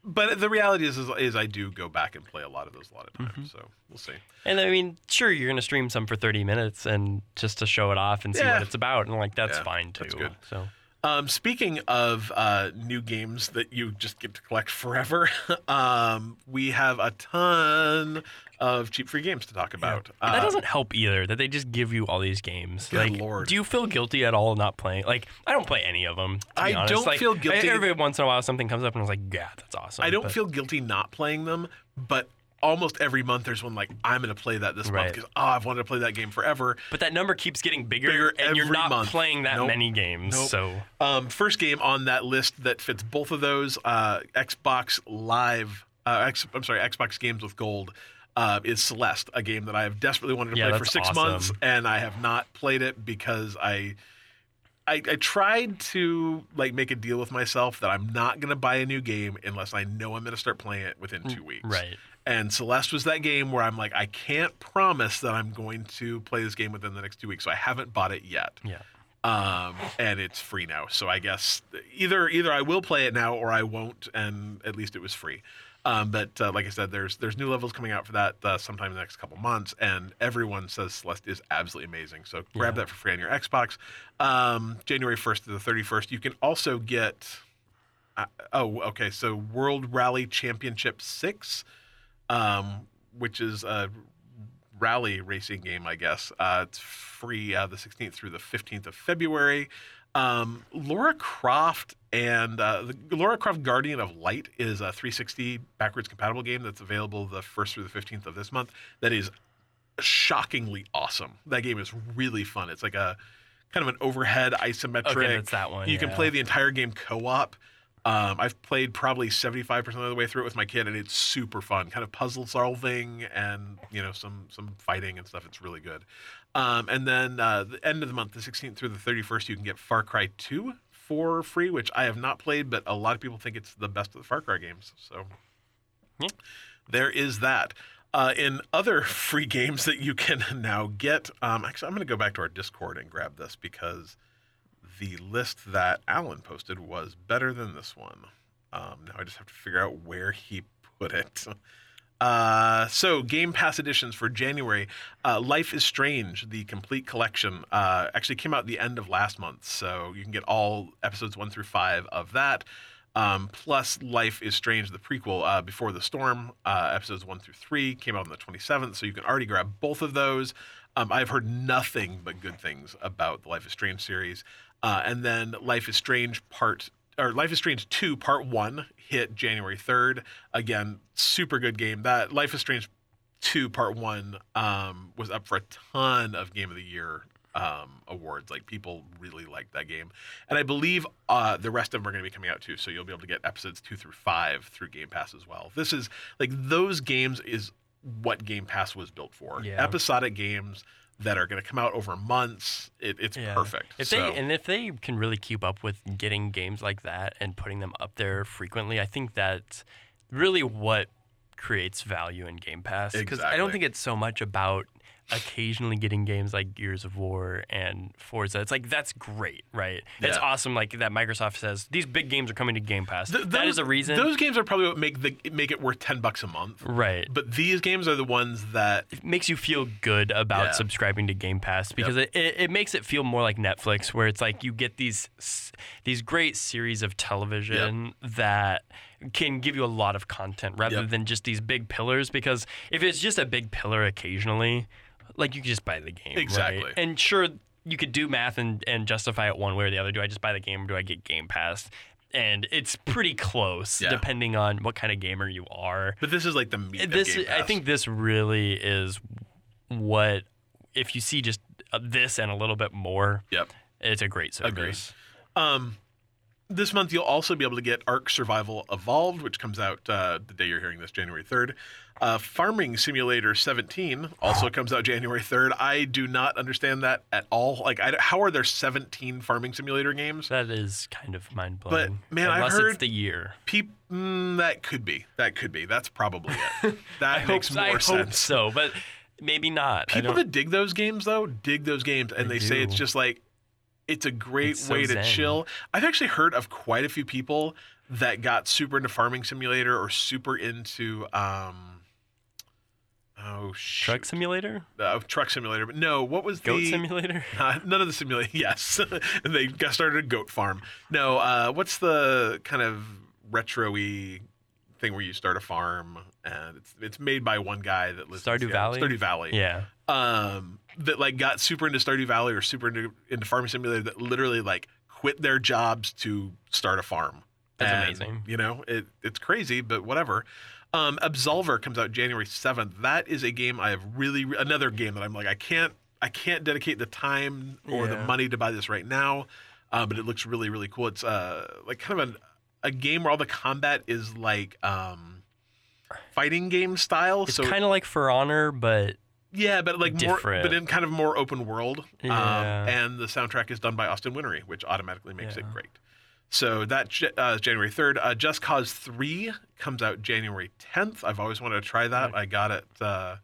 but the reality is, is, is I do go back and play a lot of those a lot of times. Mm-hmm. So we'll see. And I mean, sure, you're gonna stream some for 30 minutes and just to show it off and see Yeah. what it's about, and like that's Yeah, fine too. that's good. So Um, speaking of uh, new games that you just get to collect forever, (laughs) um, we have a ton of cheap free games to talk about. That Uh, doesn't help either. That they just give you all these games. Good like, lord. do you feel guilty at all not playing? Like, I don't play any of them. I honest. don't Like, feel I- guilty- every once in a while, something comes up and I was like, yeah, that's awesome. I don't but- feel guilty not playing them, but almost every month there's one like I'm going to play that this month because oh I've wanted to play that game forever. But that number keeps getting bigger, Bigger and you're not month. playing that Nope. many games. Nope. So Um, first game on that list that fits both of those uh, Xbox Live. Uh, X, I'm sorry, Xbox Games with Gold. Uh, is Celeste, a game that I have desperately wanted to Yeah, play for six awesome. months, and I have not played it because I, I, I tried to like make a deal with myself that I'm not going to buy a new game unless I know I'm going to start playing it within two weeks. right. And Celeste was that game where I'm like, I can't promise that I'm going to play this game within the next two weeks, so I haven't bought it yet Yeah. um, and it's free now. So I guess either either I will play it now or I won't, and at least it was free. Um, but uh, like I said, there's there's new levels coming out for that uh, sometime in the next couple months, and everyone says Celeste is absolutely amazing. So grab Yeah. that for free on your Xbox. Um, January 1st to the 31st. You can also get. Uh, oh, okay. So World Rally Championship Six, um, which is a rally racing game, I guess. Uh, it's free uh, the 16th through the 15th of February. Um, Lara Croft and uh, the Lara Croft Guardian of Light is a 360 backwards compatible game that's available the 1st through the 15th of this month. That is shockingly awesome. That game is really fun. It's like a kind of an overhead isometric. Okay, that's that one. You can play the entire game co-op. Um, I've played probably 75% of the way through it with my kid, and it's super fun. Kind of puzzle solving and you know some some fighting and stuff. It's really good. Um, and then uh, the end of the month, the 16th through the 31st, you can get Far Cry 2 for free, which I have not played, but a lot of people think it's the best of the Far Cry games. So Yeah. there is that. Uh, in other (laughs) free games that you can now get, um, actually, I'm going to go back to our Discord and grab this because the list that Alan posted was better than this one. Um, now I just have to figure out where he put it. (laughs) Uh, so Game Pass editions for January. Uh, Life is Strange, the complete collection, uh, actually came out the end of last month, so you can get all episodes one through five of that. Um, plus, Life is Strange, the prequel, uh, Before the Storm, uh, episodes one through three came out on the 27th, so you can already grab both of those. Um, I've heard nothing but good things about the Life is Strange series. Uh, and then Life is Strange Part or Life is Strange 2 Part 1 hit January 3rd. Again, super good game. That Life is Strange 2 Part 1 um, was up for a ton of Game of the Year um, awards. Like people really liked that game. And I believe uh, the rest of them are going to be coming out too. So you'll be able to get episodes 2 through 5 through Game Pass as well. This is like those games is what Game Pass was built for. Yeah. Episodic games that are going to come out over months. It, it's Yeah. perfect. If so, they and if they can really keep up with getting games like that and putting them up there frequently, I think that's really what creates value in Game Pass. Because I don't think it's so much about occasionally getting games like Gears of War and Forza. It's like that's great, right? It's awesome. Like that Microsoft says these big games are coming to Game Pass. Th- those- is a reason, Those games are probably what make the make it worth ten bucks a month. right? But these games are the ones that it makes you feel good about Yeah. subscribing to Game Pass because it, it, it makes it feel more like Netflix, where it's like you get these these great series of television that can give you a lot of content rather Yep. than just these big pillars. Because if it's just a big pillar occasionally, like you could just buy the game, right? Exactly. And sure, you could do math and, and justify it one way or the other. Do I just buy the game or do I get Game Pass? And it's pretty close Yeah. depending on what kind of gamer you are but this is like the meat this I think this really is what if you see just uh, this and a little bit more, Yep. it's a great service. Agreed. Um, this month you'll also be able to get Ark Survival Evolved, which comes out uh, the day you're hearing this, January 3rd. Uh, Farming Simulator 17 also comes out January 3rd. I do not understand that at all. Like, I, how are there 17 Farming Simulator games? That is kind of mind blowing. But man, I unless heard- it's the year. Peop- mm, that could be. That could be. That's probably it. (laughs) That makes Hope- more I hope sense. so, but maybe not. People that dig those games though dig those games, and They they, say it's just like it's a great It's so way to zen. chill. I've actually heard of quite a few people that got super into Farming Simulator or super into um oh shoot. Truck Simulator, uh, truck simulator. But no, what was Goat the Simulator. (laughs) uh, none of the simulator. (laughs) Yes, (laughs) they got started a goat farm. No, uh, what's the kind of retro-y thing where you start a farm and it's it's made by one guy that lives in Stardew Seattle. Valley? Stardew Valley Yeah, um, that like got super into Stardew Valley or super into, into Farming Simulator that literally like quit their jobs to start a farm That's And, amazing. You know, it, it's crazy, but whatever. Um, Absolver comes out January seventh. That is a game I have really another game that I'm like I can't I can't dedicate the time or the money to buy this right now, uh, but it looks really really cool. It's uh like kind of a a game where all the combat is like um fighting game style. It's so kind of like For Honor, but yeah, but like more, but in kind of more open world. Yeah. Um, and the soundtrack is done by Austin Wintory, which automatically makes it great. So that uh, is January 3rd. Uh, Just Cause 3 comes out January 10th. I've always wanted to try that. I got it uh,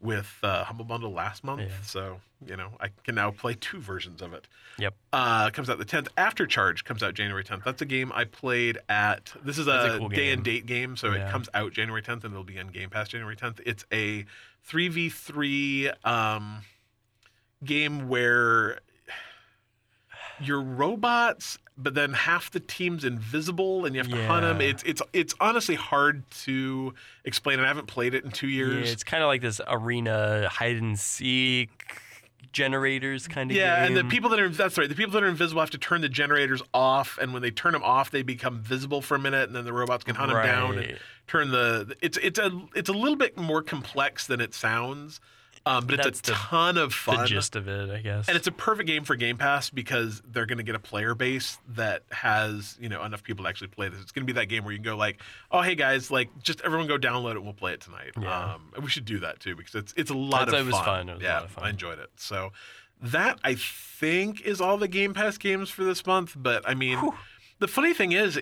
with uh, Humble Bundle last month. Yeah. So, you know, I can now play two versions of it. yep. Uh, comes out the 10th. Aftercharge comes out January 10th. That's a game I played at. This is a, a cool day and date game, so it comes out January 10th and it'll be on Game Pass January 10th. It's a 3v3 um, game where you're robots, but then half the team's invisible and you have to hunt them. It's it's it's honestly hard to explain, and I haven't played it in two Yeah, years. it's kind of like this arena hide and seek generators kind of Yeah, game. and the people that are that's right. The people that are invisible have to turn the generators off, and when they turn them off, they become visible for a minute, and then the robots can hunt them down and turn the. It's it's a it's a little bit more complex than it sounds, um, but it's That's a the- ton of the fun. gist of it, I guess. And it's a perfect game for Game Pass because they're going to get a player base that has you know enough people to actually play this. It's going to be that game where you can go like, oh hey guys, like just everyone go download it. and We'll play it tonight. Yeah. Um, and we should do that too because it's it's a lot That's- of it was fun. fun. It was a yeah, lot of fun. I enjoyed it. So that I think is all the Game Pass games for this month. But I mean, the funny thing is,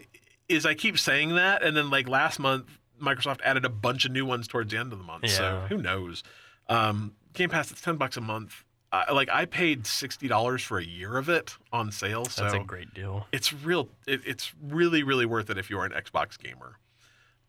is I keep saying that, and then like last month, Microsoft added a bunch of new ones towards the end of the month. So Yeah. who knows? Um, Game Pass, it's ten bucks a month. I, like I paid sixty dollars for a year of it on sale. So That's a great deal. it's real. It, it's really really worth it if you're an Xbox gamer.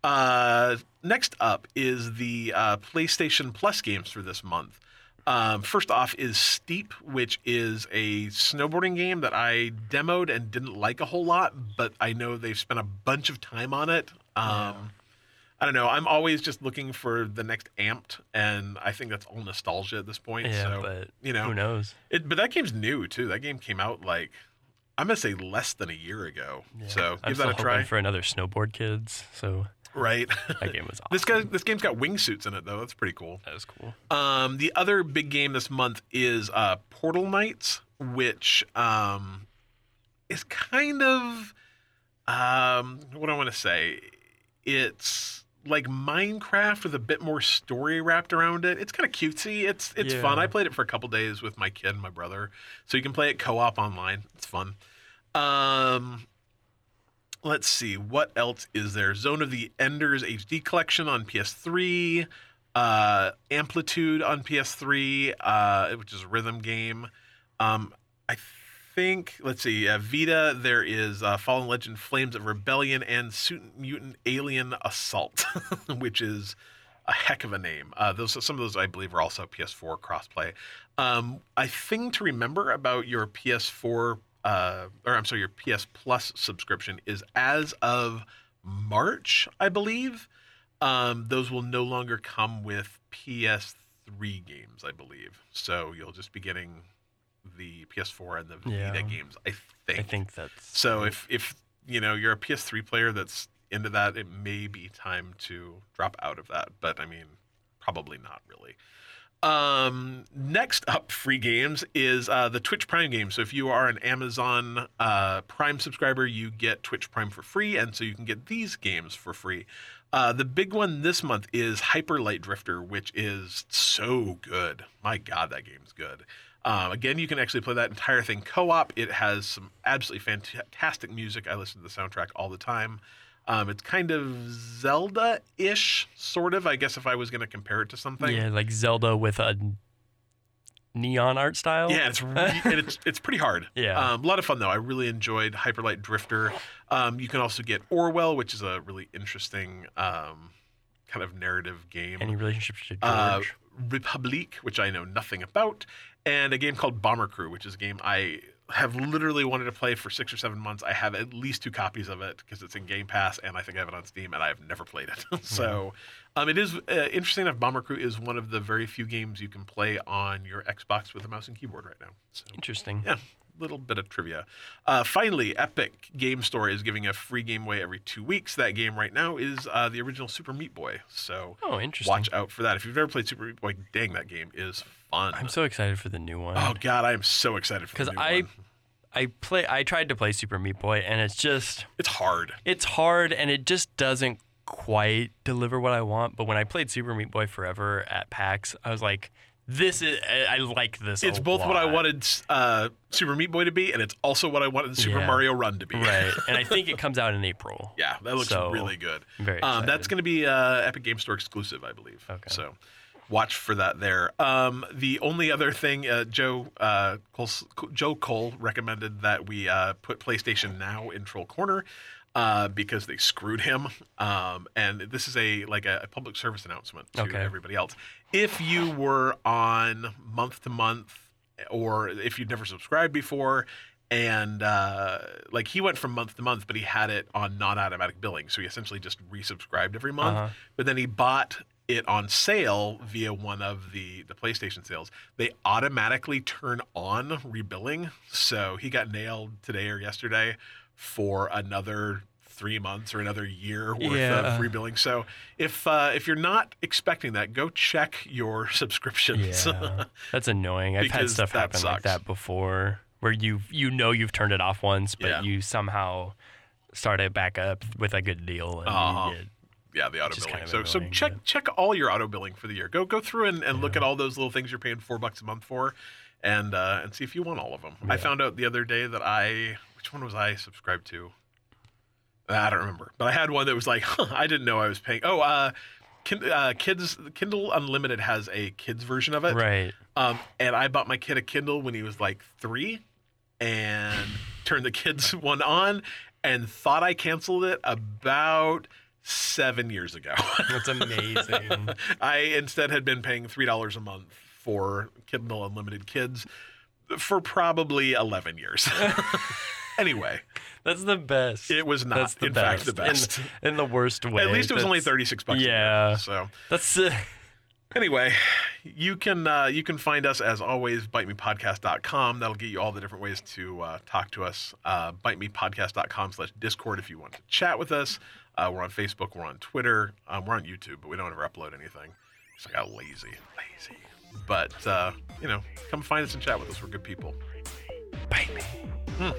Uh, next up is the uh, PlayStation Plus games for this month. Um, first off is Steep, which is a snowboarding game that I demoed and didn't like a whole lot, but I know they've spent a bunch of time on it. Um, I don't know. I'm always just looking for the next Amped, and I think that's all nostalgia at this point. Yeah, so, but you know, who knows? it, but that game's new too. That game came out like I'm gonna say less than a year ago. So I'm give that a try. for another snowboard kids. So right. that game was awesome. (laughs) this guy, this game's got wingsuits in it though. That's pretty cool. that was cool. Um, the other big game this month is uh, Portal Knights, which um, is kind of um, what do I want to say. It's like Minecraft with a bit more story wrapped around it. It's kind of cutesy. It's it's fun. I played it for a couple days with my kid and my brother, so you can play it co-op online. It's fun. Um, let's see what else is there. Zone of the Enders HD collection on PS3. Uh, Amplitude on PS3, uh, which is a rhythm game. Um, I think let's see, uh, Vita. There is uh, Fallen Legion, Flames of Rebellion, and Super Mutant Alien Assault, (laughs) which is a heck of a name. Uh, those some of those I believe are also PS4 crossplay. Um, a thing to remember about your PS4, uh, or I'm sorry, your PS Plus subscription is as of March, I believe. Um, those will no longer come with PS3 games, I believe. So you'll just be getting the PS4 and the Yeah. Vita games, I think. I think that's So if if you know you're a PS3 player that's into that, it may be time to drop out of that. But I mean, probably not really. Um, next up, free games is uh, the Twitch Prime game. So if you are an Amazon uh, Prime subscriber, you get Twitch Prime for free, and so you can get these games for free. Uh, the big one this month is Hyper Light Drifter, which is so good. My God, that game's good. Um, again, you can actually play that entire thing co-op. It has some absolutely fantastic music. I listen to the soundtrack all the time. Um, it's kind of Zelda-ish, sort of. I guess if I was going to compare it to something. yeah, like Zelda with a neon art style. Yeah, it's re- (laughs) and it's it's pretty hard. Yeah. um, a lot of fun though. I really enjoyed Hyper Light Drifter. Um, you can also get Orwell, which is a really interesting um, kind of narrative game. Any relationships to George? uh, Republique, which I know nothing about, and a game called Bomber Crew, which is a game I have literally wanted to play for six or seven months. I have at least two copies of it because it's in Game Pass, and I think I have it on Steam, and I have never played it. (laughs) so, um, it is uh, interesting enough. Bomber Crew is one of the very few games you can play on your Xbox with a mouse and keyboard right now. So, Interesting. yeah, little bit of trivia. Uh, finally, Epic Game Store is giving a free game away every two weeks. That game right now is uh, the original Super Meat Boy. So Oh, interesting. watch out for that. If you've never played Super Meat Boy, dang, that game is fun. I'm so excited for the new one. oh God, I am so excited for the because new I, one. I play. I tried to play Super Meat Boy, and it's just It's hard. it's hard, and it just doesn't quite deliver what I want. But when I played Super Meat Boy Forever at PAX, I was like, "This is. I, I like this." It's both what I wanted uh, Super Meat Boy to be, and it's also what I wanted Super Yeah. Mario Run to be. right? (laughs) And I think it comes out in April. Yeah, that looks So, really good. I'm very Um, that's excited. going to be uh, Epic Game Store exclusive, I believe. Okay. So watch for that there. Um, the only other thing, uh, Joe uh, Cole, Joe Cole recommended that we uh, put PlayStation Now in Troll Corner. Uh, because they screwed him, um, and this is a like a, a public service announcement to Okay. everybody else. If you were on month to month, or if you'd never subscribed before, and uh, like he went from month to month, but he had it on non-automatic billing, so he essentially just resubscribed every month. Uh-huh. But then he bought it on sale via one of the the PlayStation sales. They automatically turn on rebilling, so he got nailed today or yesterday for another three months or another year worth Yeah. of rebilling. So if uh, if you're not expecting that, go check your (laughs) subscriptions. Yeah, (laughs) that's annoying. I've had stuff happen like that before, where you you know you've turned it off once, but Yeah. you somehow start it back up with a good deal, and Uh-huh. Yeah, the auto billing. kind of so so check but- check all your auto billing for the year. Go go through and, and look at all those little things you're paying four bucks a month for, and uh, and see if you want all of them. I found out the other day that I which one was I subscribed to? I don't remember, but I had one that was like (laughs) huh, I didn't know I was paying. Oh, uh, Kin- uh, kids Kindle Unlimited has a kids version of it, right. um, and I bought my kid a Kindle when he was like three, and (laughs) turned the kids one on, and thought I canceled it about seven years ago. (laughs) That's amazing. I instead had been paying three dollars a month for Kindle Unlimited Kids for probably eleven years. Anyway, That's the best. it was not, That's the in best. fact, the best. In, in the worst way. At least it was only thirty six bucks. Yeah. So That's uh, anyway, you can uh, you can find us as always bitemepodcast.com. That'll get you all the different ways to uh, talk to us. Uh, bitemepodcast.com slash discord if you want to chat with us. Uh, we're on Facebook. We're on Twitter. Um, we're on YouTube, but we don't ever upload anything. So I got lazy, lazy. But uh, you know, come find us and chat with us. We're good people. bite me.